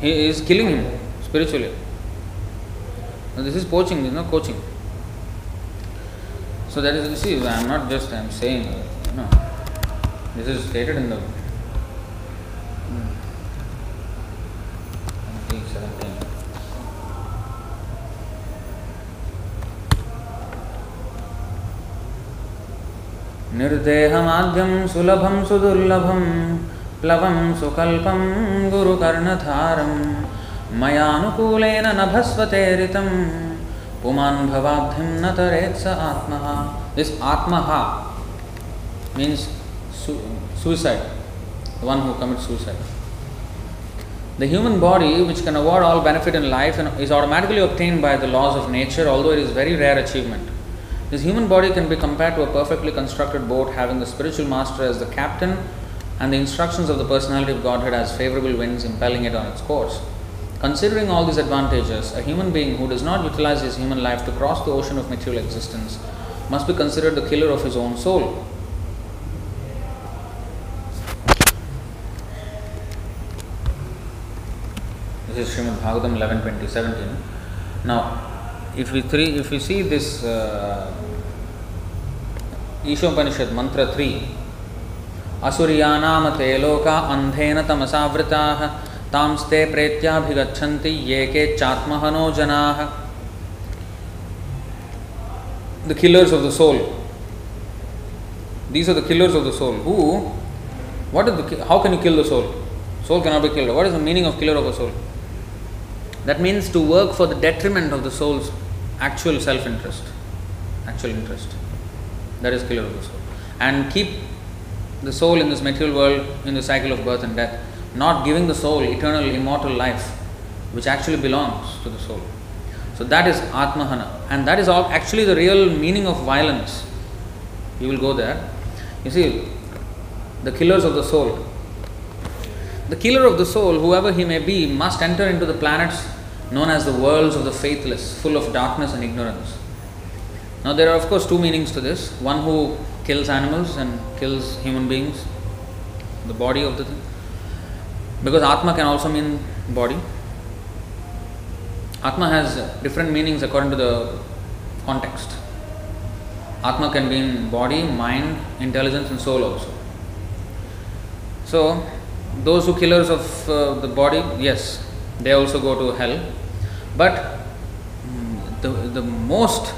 he is killing him spiritually. This is poaching, this is not coaching. So that is, you see, I am not just, I am saying, no. This is stated in the hmm, 17. निर्देहमाद्यं सुलभं सुदुर्लभं प्लवं सुकल्पं गुरुकर्णधारं। मयानुकूलेन नभस्वतेरितं पुमान् भवाब्धिं न तरेत् स आत्मः this आत्मः su- suicide, the one who commits suicide. The human body, which can award all benefit in life, is automatically obtained by the laws of nature, although it is a very rare achievement. This human body can be compared to a perfectly constructed boat having the spiritual master as the captain and the instructions of the personality of Godhead as favorable winds impelling it on its course. Considering all these advantages, a human being who does not utilize his human life to cross the ocean of material existence must be considered the killer of his own soul. this is Srimad Bhagavatam 11.20.17. Now, if we three, if we see this uh, Ishopanishad mantra 3, असुरियानाम ते लोका अंधेन तमसावृता तामस्ते प्रेत्याभिगच्छन्ति ये के चात्महनो जना the killers of the soul these are the killers of the soul who what is the how can you kill the soul soul can not be killed what is the meaning of killer of the soul that means to work for the detriment of the soul's actual self interest actual interest. That is killer of the soul. And keep the soul in this material world in the cycle of birth and death not giving the soul eternal immortal life which actually belongs to the soul. So that is atmahana. And that is all actually the real meaning of violence. You will go there. You see the killers of the soul. The killer of the soul whoever he may be must enter into the planets known as the worlds of the faithless full of darkness and ignorance now, there are of course two meanings to this one who kills animals and kills human beings, the body of the thing. Because Atma can also mean body. Atma has different meanings according to the context. Atma can mean body, mind, intelligence, and soul also. So, those who killers of uh, the body, yes, they also go to hell. But the, the most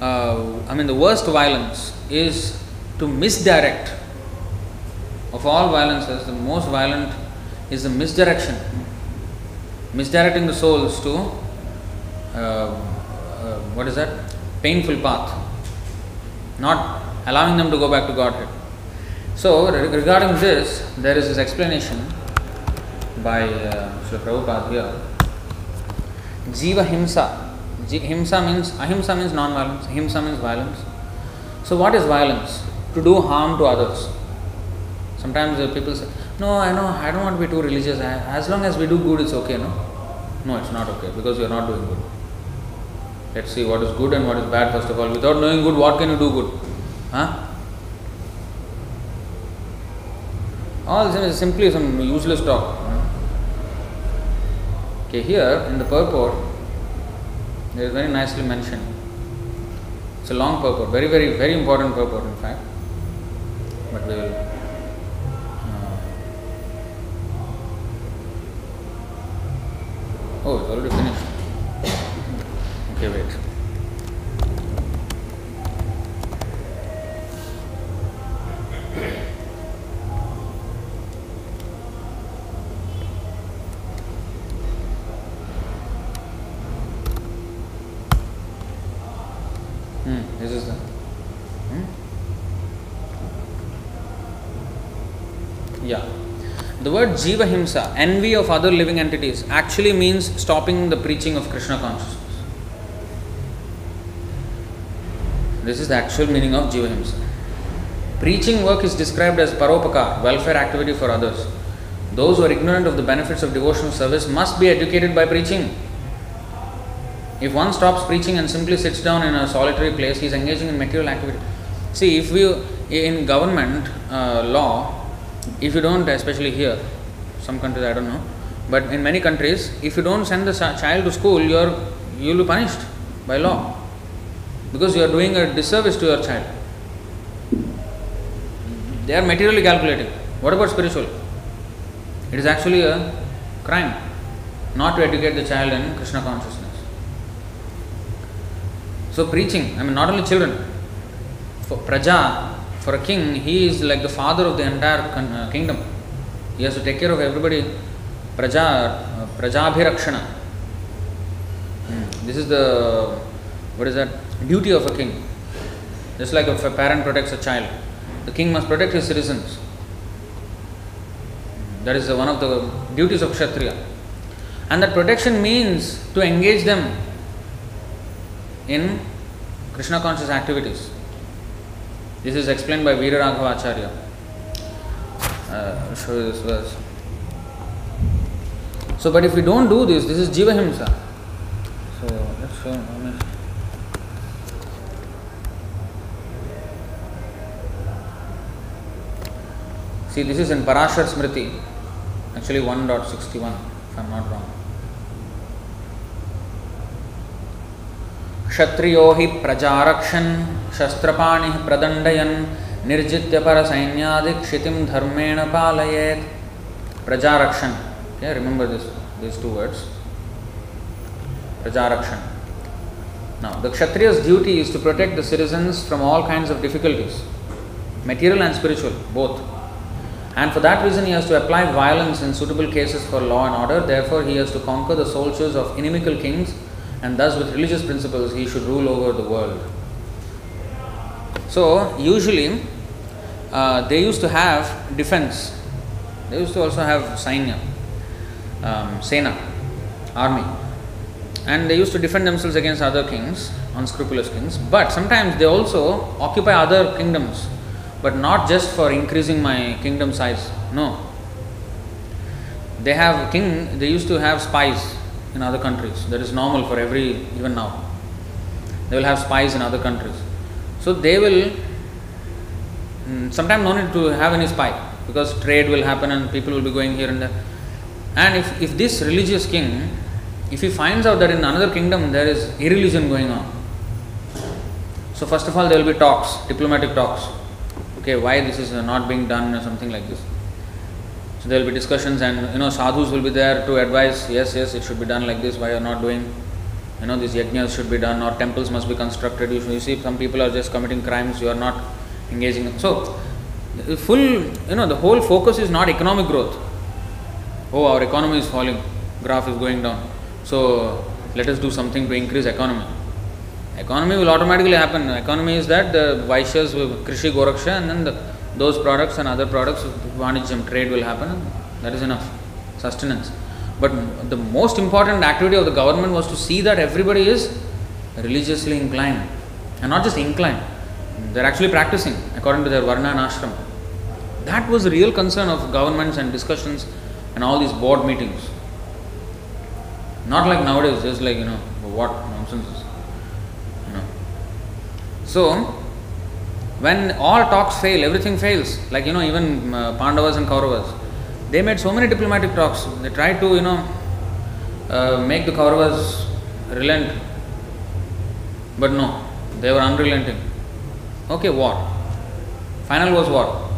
uh, I mean, the worst violence is to misdirect. Of all violences, the most violent is the misdirection. Misdirecting the souls to uh, uh, what is that? Painful path. Not allowing them to go back to Godhead. So, regarding this, there is this explanation by uh, Srila Prabhupada here. Jiva Himsa Himsa means ahimsa means non-violence. Himsa means violence. So what is violence? To do harm to others. Sometimes uh, people say, "No, I know. I don't want to be too religious. As long as we do good, it's okay." No, no, it's not okay because you are not doing good. Let's see what is good and what is bad first of all. Without knowing good, what can you do good? Huh? All this is simply some useless talk. Okay, here in the purport, there is very nicely mentioned. It's a long purport, very, very, very important purport, in fact. But we will. Uh, oh, it's already finished. Okay, wait. Hmm, this is the. Hmm? Yeah. The word Jiva Himsa, envy of other living entities, actually means stopping the preaching of Krishna consciousness. This is the actual meaning of Jiva Himsa. Preaching work is described as paropakar, welfare activity for others. Those who are ignorant of the benefits of devotional service must be educated by preaching. If one stops preaching and simply sits down in a solitary place, he is engaging in material activity. See, if we in government uh, law, if you don't, especially here, some countries I don't know, but in many countries, if you don't send the child to school, you are you will be punished by law because you are doing a disservice to your child. They are materially calculating. What about spiritual? It is actually a crime not to educate the child in Krishna consciousness. So preaching, I mean not only children, for Praja, for a king, he is like the father of the entire uh, kingdom. He has to take care of everybody. Praja, uh, Prajabhirakshana. Hmm. This is the, what is that? Duty of a king. Just like if a parent protects a child, the king must protect his citizens. That is one of the duties of Kshatriya. And that protection means to engage them in Krishna conscious activities. This is explained by Veera Raghava Acharya. Uh, show you this verse. So, but if we don't do this, this is Jiva Himsa. So, let's show. Mean, See, this is in Parashar Smriti, actually 1.61, if I'm not wrong. क्षत्रियो हि प्रजारक्षन् शस्त्रपाणिः प्रदण्डयन् निर्जित्य परसैन्यादिक्षितिं धर्मेण पालयेत् प्रजारक्षन् okay remember this these two words prajarakshan now the kshatriya's duty is to protect the citizens from all kinds of difficulties material and spiritual both and for that reason he has to apply violence in suitable cases for law and order therefore he has to conquer the soldiers of inimical kings and thus with religious principles he should rule over the world so usually uh, they used to have defense they used to also have sainya um, sena army and they used to defend themselves against other kings unscrupulous kings but sometimes they also occupy other kingdoms but not just for increasing my kingdom size no they have king they used to have spies in other countries. That is normal for every, even now. They will have spies in other countries. So they will, mm, sometimes no need to have any spy because trade will happen and people will be going here and there. And if, if this religious king, if he finds out that in another kingdom there is irreligion going on, so first of all there will be talks, diplomatic talks. Okay, why this is not being done or something like this. So there will be discussions, and you know sadhus will be there to advise. Yes, yes, it should be done like this. Why you are not doing? You know these yajnas should be done, or temples must be constructed. You, should, you see, some people are just committing crimes. You are not engaging. So full, you know, the whole focus is not economic growth. Oh, our economy is falling, graph is going down. So let us do something to increase economy. Economy will automatically happen. Economy is that the Vaishyas, Krishi, Goraksha, and then the those products and other products, Vanijam trade will happen, that is enough sustenance. But the most important activity of the government was to see that everybody is religiously inclined and not just inclined, they're actually practicing according to their Varna and Ashram. That was the real concern of governments and discussions and all these board meetings. Not like nowadays, just like, you know, what nonsense is. You know. So, when all talks fail, everything fails. Like you know, even uh, Pandavas and Kauravas, they made so many diplomatic talks. They tried to you know uh, make the Kauravas relent, but no, they were unrelenting. Okay, war. Final was war.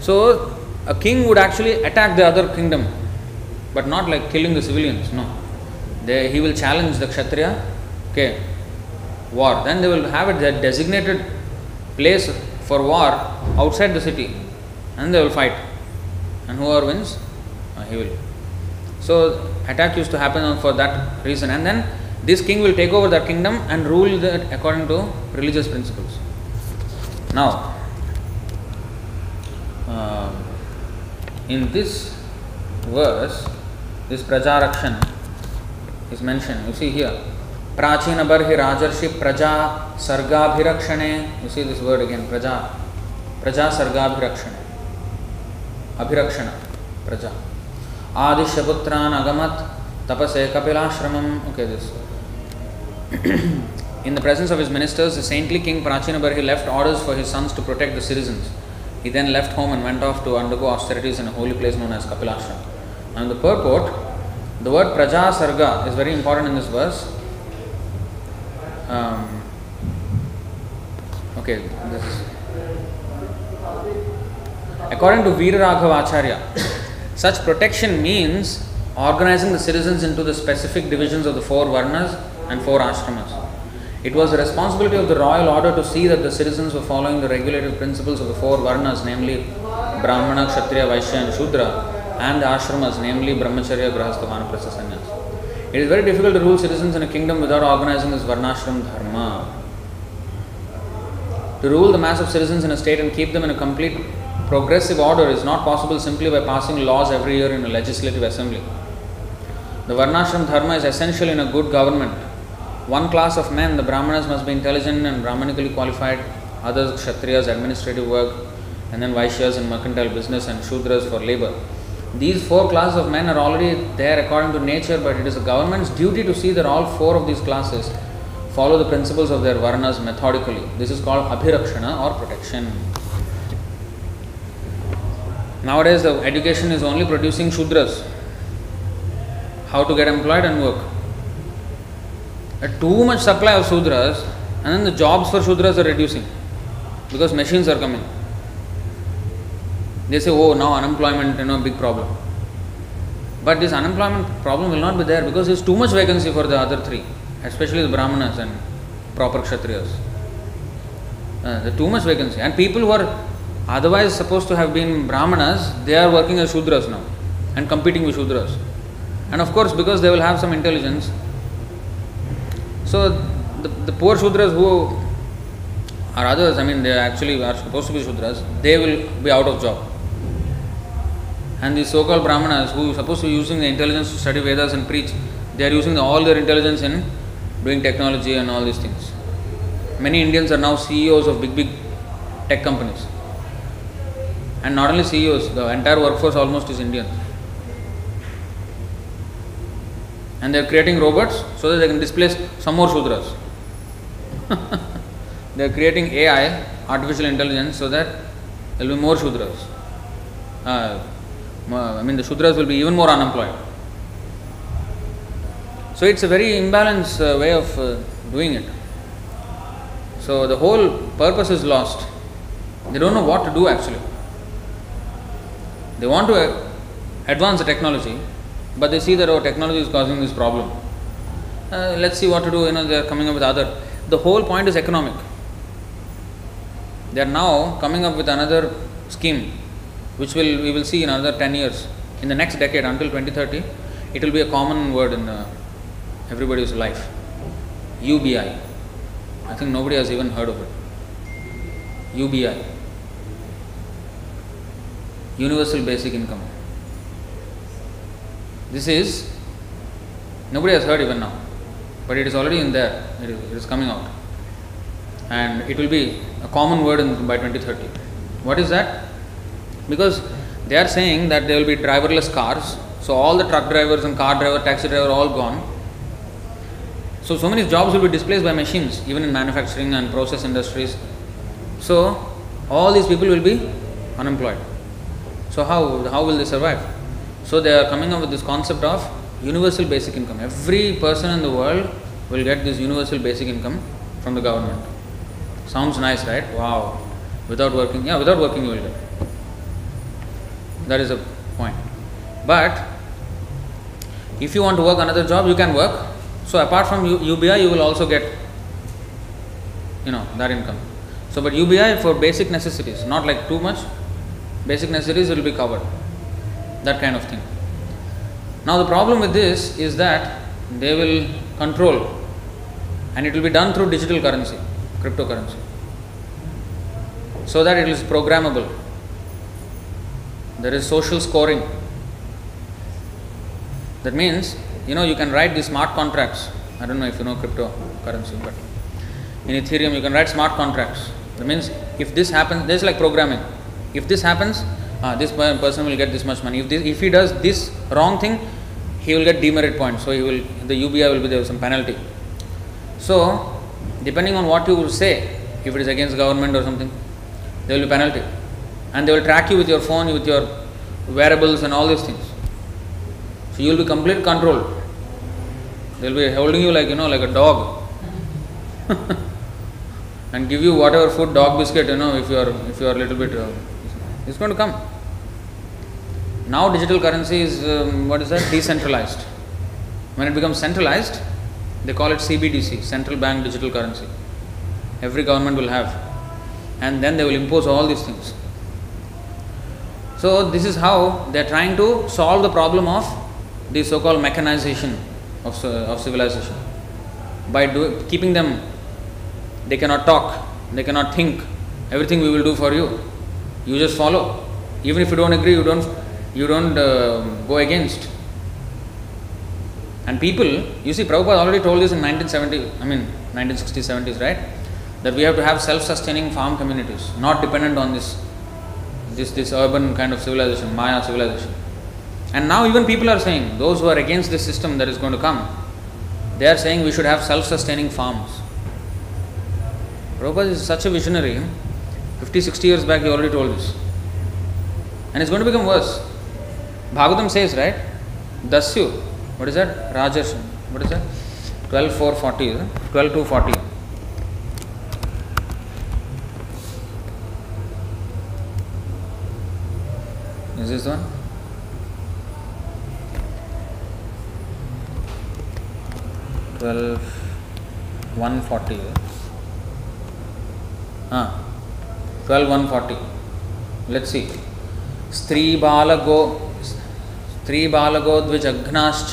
So a king would actually attack the other kingdom, but not like killing the civilians. No, they, he will challenge the Kshatriya. Okay, war. Then they will have it that designated place for war outside the city and they will fight And whoever wins, uh, he will. So, attack used to happen for that reason. And then this king will take over that kingdom and rule that according to religious principles. Now, uh, in this verse, this Prajarakshan is mentioned. You see here, प्राचीन बर्हि राजर्षि प्रजा सर्गाभिरक्षणे you see this word again प्रजा प्रजा सर्गाभिरक्षणे अभिरक्षण, प्रजा। आदिश्यपुत्रान अगमत, तपसे कपिलाश्रमम okay this in the presence of his ministers saintly king Prachinabarhi he left orders for his sons to protect the citizen he then left home and went off to undergo austerities in holy place known as Kapilashrama and the purport the word praja sarga is very important in this verse okay this according to Veera Raghava Acharya, such protection means organizing the citizens into the specific divisions of the four varnas and four ashramas. It was the responsibility of the royal order to see that the citizens were following the regulative principles of the four varnas, namely Brahmana, Kshatriya, Vaishya, and Shudra, and the ashramas, namely Brahmacharya, Grahastha, Vanaprastha, Sannyas. It is very difficult to rule citizens in a kingdom without organizing this Varnashram Dharma. To rule the mass of citizens in a state and keep them in a complete progressive order is not possible simply by passing laws every year in a legislative assembly. The Varnashram Dharma is essential in a good government. One class of men, the Brahmanas, must be intelligent and Brahmanically qualified, others, Kshatriyas, administrative work, and then Vaishyas in mercantile business and Shudras for labor. These four classes of men are already there according to nature, but it is the government's duty to see that all four of these classes follow the principles of their varnas methodically. This is called abhirakshana or protection. Nowadays, the education is only producing Shudras. How to get employed and work. Too much supply of Shudras, and then the jobs for Shudras are reducing because machines are coming. They say, oh, now unemployment, you know, big problem. But this unemployment problem will not be there because there's too much vacancy for the other three, especially the Brahmanas and proper Kshatriyas. Uh, there's too much vacancy. And people who are otherwise supposed to have been Brahmanas, they are working as Shudras now and competing with Shudras. And of course, because they will have some intelligence, so the, the poor Shudras who are others, I mean, they actually are supposed to be Shudras, they will be out of job. And these so called Brahmanas who are supposed to be using the intelligence to study Vedas and preach, they are using all their intelligence in doing technology and all these things. Many Indians are now CEOs of big, big tech companies. And not only CEOs, the entire workforce almost is Indian. And they are creating robots so that they can displace some more Shudras. they are creating AI, artificial intelligence, so that there will be more Shudras. Uh, I mean, the Shudras will be even more unemployed. So it's a very imbalanced uh, way of uh, doing it. So the whole purpose is lost. They don't know what to do actually. They want to advance the technology, but they see that our oh, technology is causing this problem. Uh, let's see what to do. You know, they are coming up with other. The whole point is economic. They are now coming up with another scheme, which will we will see in another ten years. In the next decade, until 2030, it will be a common word in uh, everybody's life. UBI. I think nobody has even heard of it. UBI. Universal Basic Income. This is, nobody has heard even now, but it is already in there, it is, it is coming out. And it will be a common word in, by 2030. What is that? Because they are saying that there will be driverless cars, so all the truck drivers and car driver, taxi driver, all gone. So, so many jobs will be displaced by machines, even in manufacturing and process industries. So, all these people will be unemployed. So, how, how will they survive? So they are coming up with this concept of universal basic income. Every person in the world will get this universal basic income from the government. Sounds nice, right? Wow. Without working, yeah, without working you will get. That is a point. But if you want to work another job, you can work. So apart from UBI, you will also get, you know, that income. So, but UBI for basic necessities, not like too much. Basic necessities will be covered that kind of thing. Now, the problem with this is that they will control and it will be done through digital currency, cryptocurrency, so that it is programmable. There is social scoring. That means, you know, you can write these smart contracts. I don't know if you know cryptocurrency, but in Ethereum, you can write smart contracts. That means if this happens, this is like programming. If this happens, uh, this person will get this much money. If, this, if he does this wrong thing, he will get demerit points. So he will the UBI will be there some penalty. So depending on what you will say, if it is against government or something, there will be penalty, and they will track you with your phone, with your wearables and all these things. So you will be complete control. They will be holding you like you know like a dog. and give you whatever food dog biscuit you know if you are if you are a little bit uh, it's going to come. Now digital currency is um, what is that? Decentralized. When it becomes centralized, they call it CBDC, central bank digital currency. Every government will have, and then they will impose all these things. So this is how they are trying to solve the problem of the so-called mechanization of, of civilization by do, keeping them. They cannot talk, they cannot think. Everything we will do for you. You just follow. Even if you don't agree, you don't you don't uh, go against. And people, you see, Prabhupada already told this in 1970, I mean 1960s, 70s, right? That we have to have self-sustaining farm communities, not dependent on this this, this urban kind of civilization, Maya civilization. And now even people are saying, those who are against this system that is going to come, they are saying we should have self-sustaining farms. Prabhupada is such a visionary. 50, 60 years back he already told this. And it's going to become worse. Bhagavatam says, right? Dasyu, what is that? Rajarsh, what is that? 12, 4, 40, 12 to 40. Is this one? Twelve one forty. Ah, twelve one forty. Let's see. स्त्री बालगो स्त्री बालगोद्विजघ्नाश्च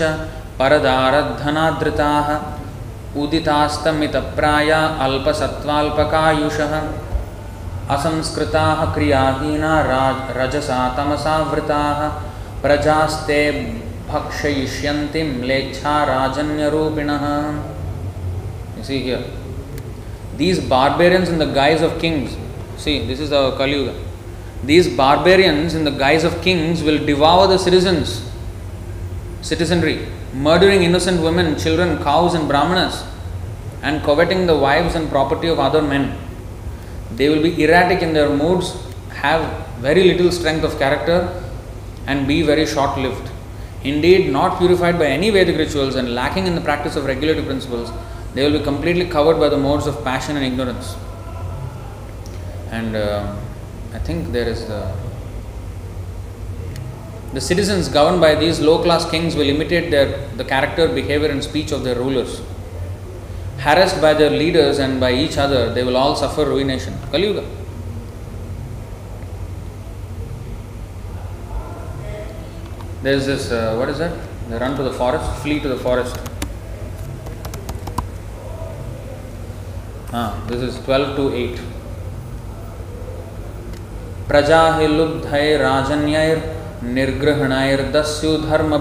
परदारधनादृताः उदितास्तमितप्राया अल्पसत्त्वाल्पकायुषः असंस्कृताः क्रियाहीना राज रजसा तमसा वृताः प्रजास्ते भक्षयिष्यन्ति म्लेच्छा राजन्यरूपिणः You see here. These in the guise of kings, see, this is the Kali Yuga. These barbarians in the guise of kings will devour the citizens, citizenry, murdering innocent women, children, cows, and brahmanas, and coveting the wives and property of other men. They will be erratic in their moods, have very little strength of character, and be very short lived. Indeed, not purified by any Vedic rituals and lacking in the practice of regulative principles, they will be completely covered by the modes of passion and ignorance. And uh, I think there is the the citizens governed by these low class kings will imitate their the character, behavior, and speech of their rulers. Harassed by their leaders and by each other, they will all suffer ruination. Kali Yuga. There's this, uh, what is that? They run to the forest, flee to the forest. Ah, this is 12 to 8. प्रजा ही लुब्धराजन्यर्गृहणर्दस्युधर्म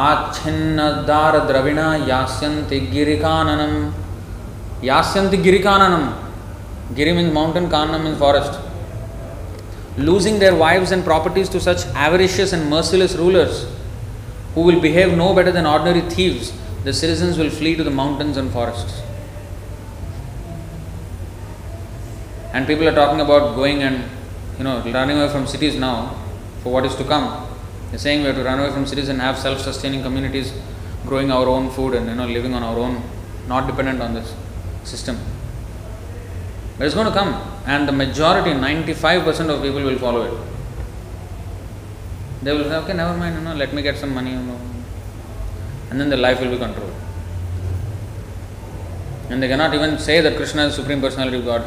आछिन्नदार द्रविणा यास्यन्ति गिरिकाननम। यास्यन्ति गिरिकाननम। Giri mean mountain kananam in forest losing their wives and properties to such avaricious and merciless rulers who will behave no better than ordinary thieves the citizens will flee to the mountains and forests and people are talking about going and you know running away from cities now for what is to come. They're saying we have to run away from cities and have self-sustaining communities growing our own food and you know living on our own not dependent on this system. But it's going to come and the majority 95% of people will follow it. They will say okay never mind you know let me get some money you know, and then their life will be controlled. And they cannot even say that krishna is supreme personality of god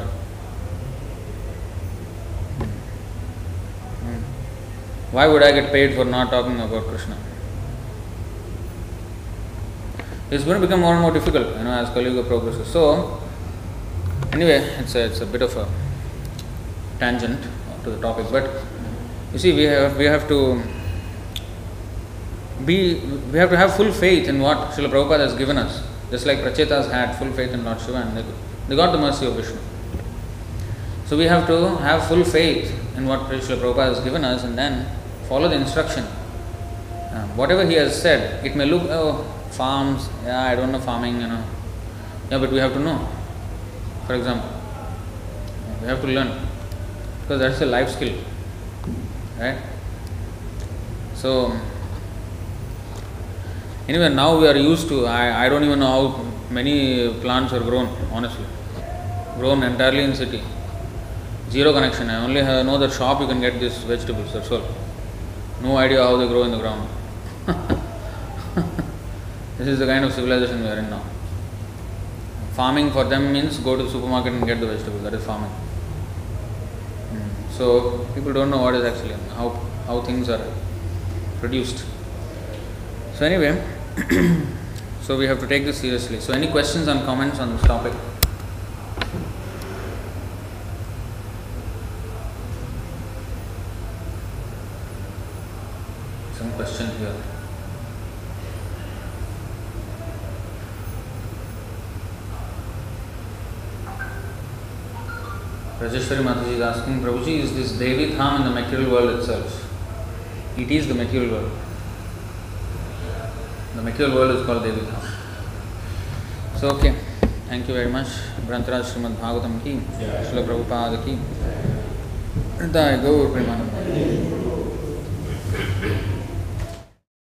Why would I get paid for not talking about Krishna? It's going to become more and more difficult, you know, as Kali Yuga progresses. So, anyway, it's a, it's a bit of a tangent to the topic, but you see, we have we have to be we have to have full faith in what Srila Prabhupada has given us. Just like Prachetas had full faith in Lord Shiva and they, they got the mercy of Vishnu. So we have to have full faith in what Srila Prabhupada has given us and then follow the instruction. Uh, whatever he has said, it may look, oh, farms, yeah, I don't know farming, you know. Yeah, but we have to know. For example, we have to learn because that's a life skill, right? So, anyway, now we are used to, I, I don't even know how many plants are grown, honestly. Grown entirely in city. Zero connection. I only know the shop you can get these vegetables, that's all. No idea how they grow in the ground. this is the kind of civilization we are in now. Farming for them means go to the supermarket and get the vegetables. That is farming. Hmm. So people don't know what is actually how how things are produced. So anyway, so we have to take this seriously. So any questions and comments on this topic? Rajeshwari Mataji is asking, Prabhuji, is this Devi Tham in the material world itself? It is the material world. The material world is called Devi Tham. So, okay. Thank you very much. Grantaraj Srimad Bhagavatam ki, Srila Prabhupada ki. Hriday Gaur Premanand.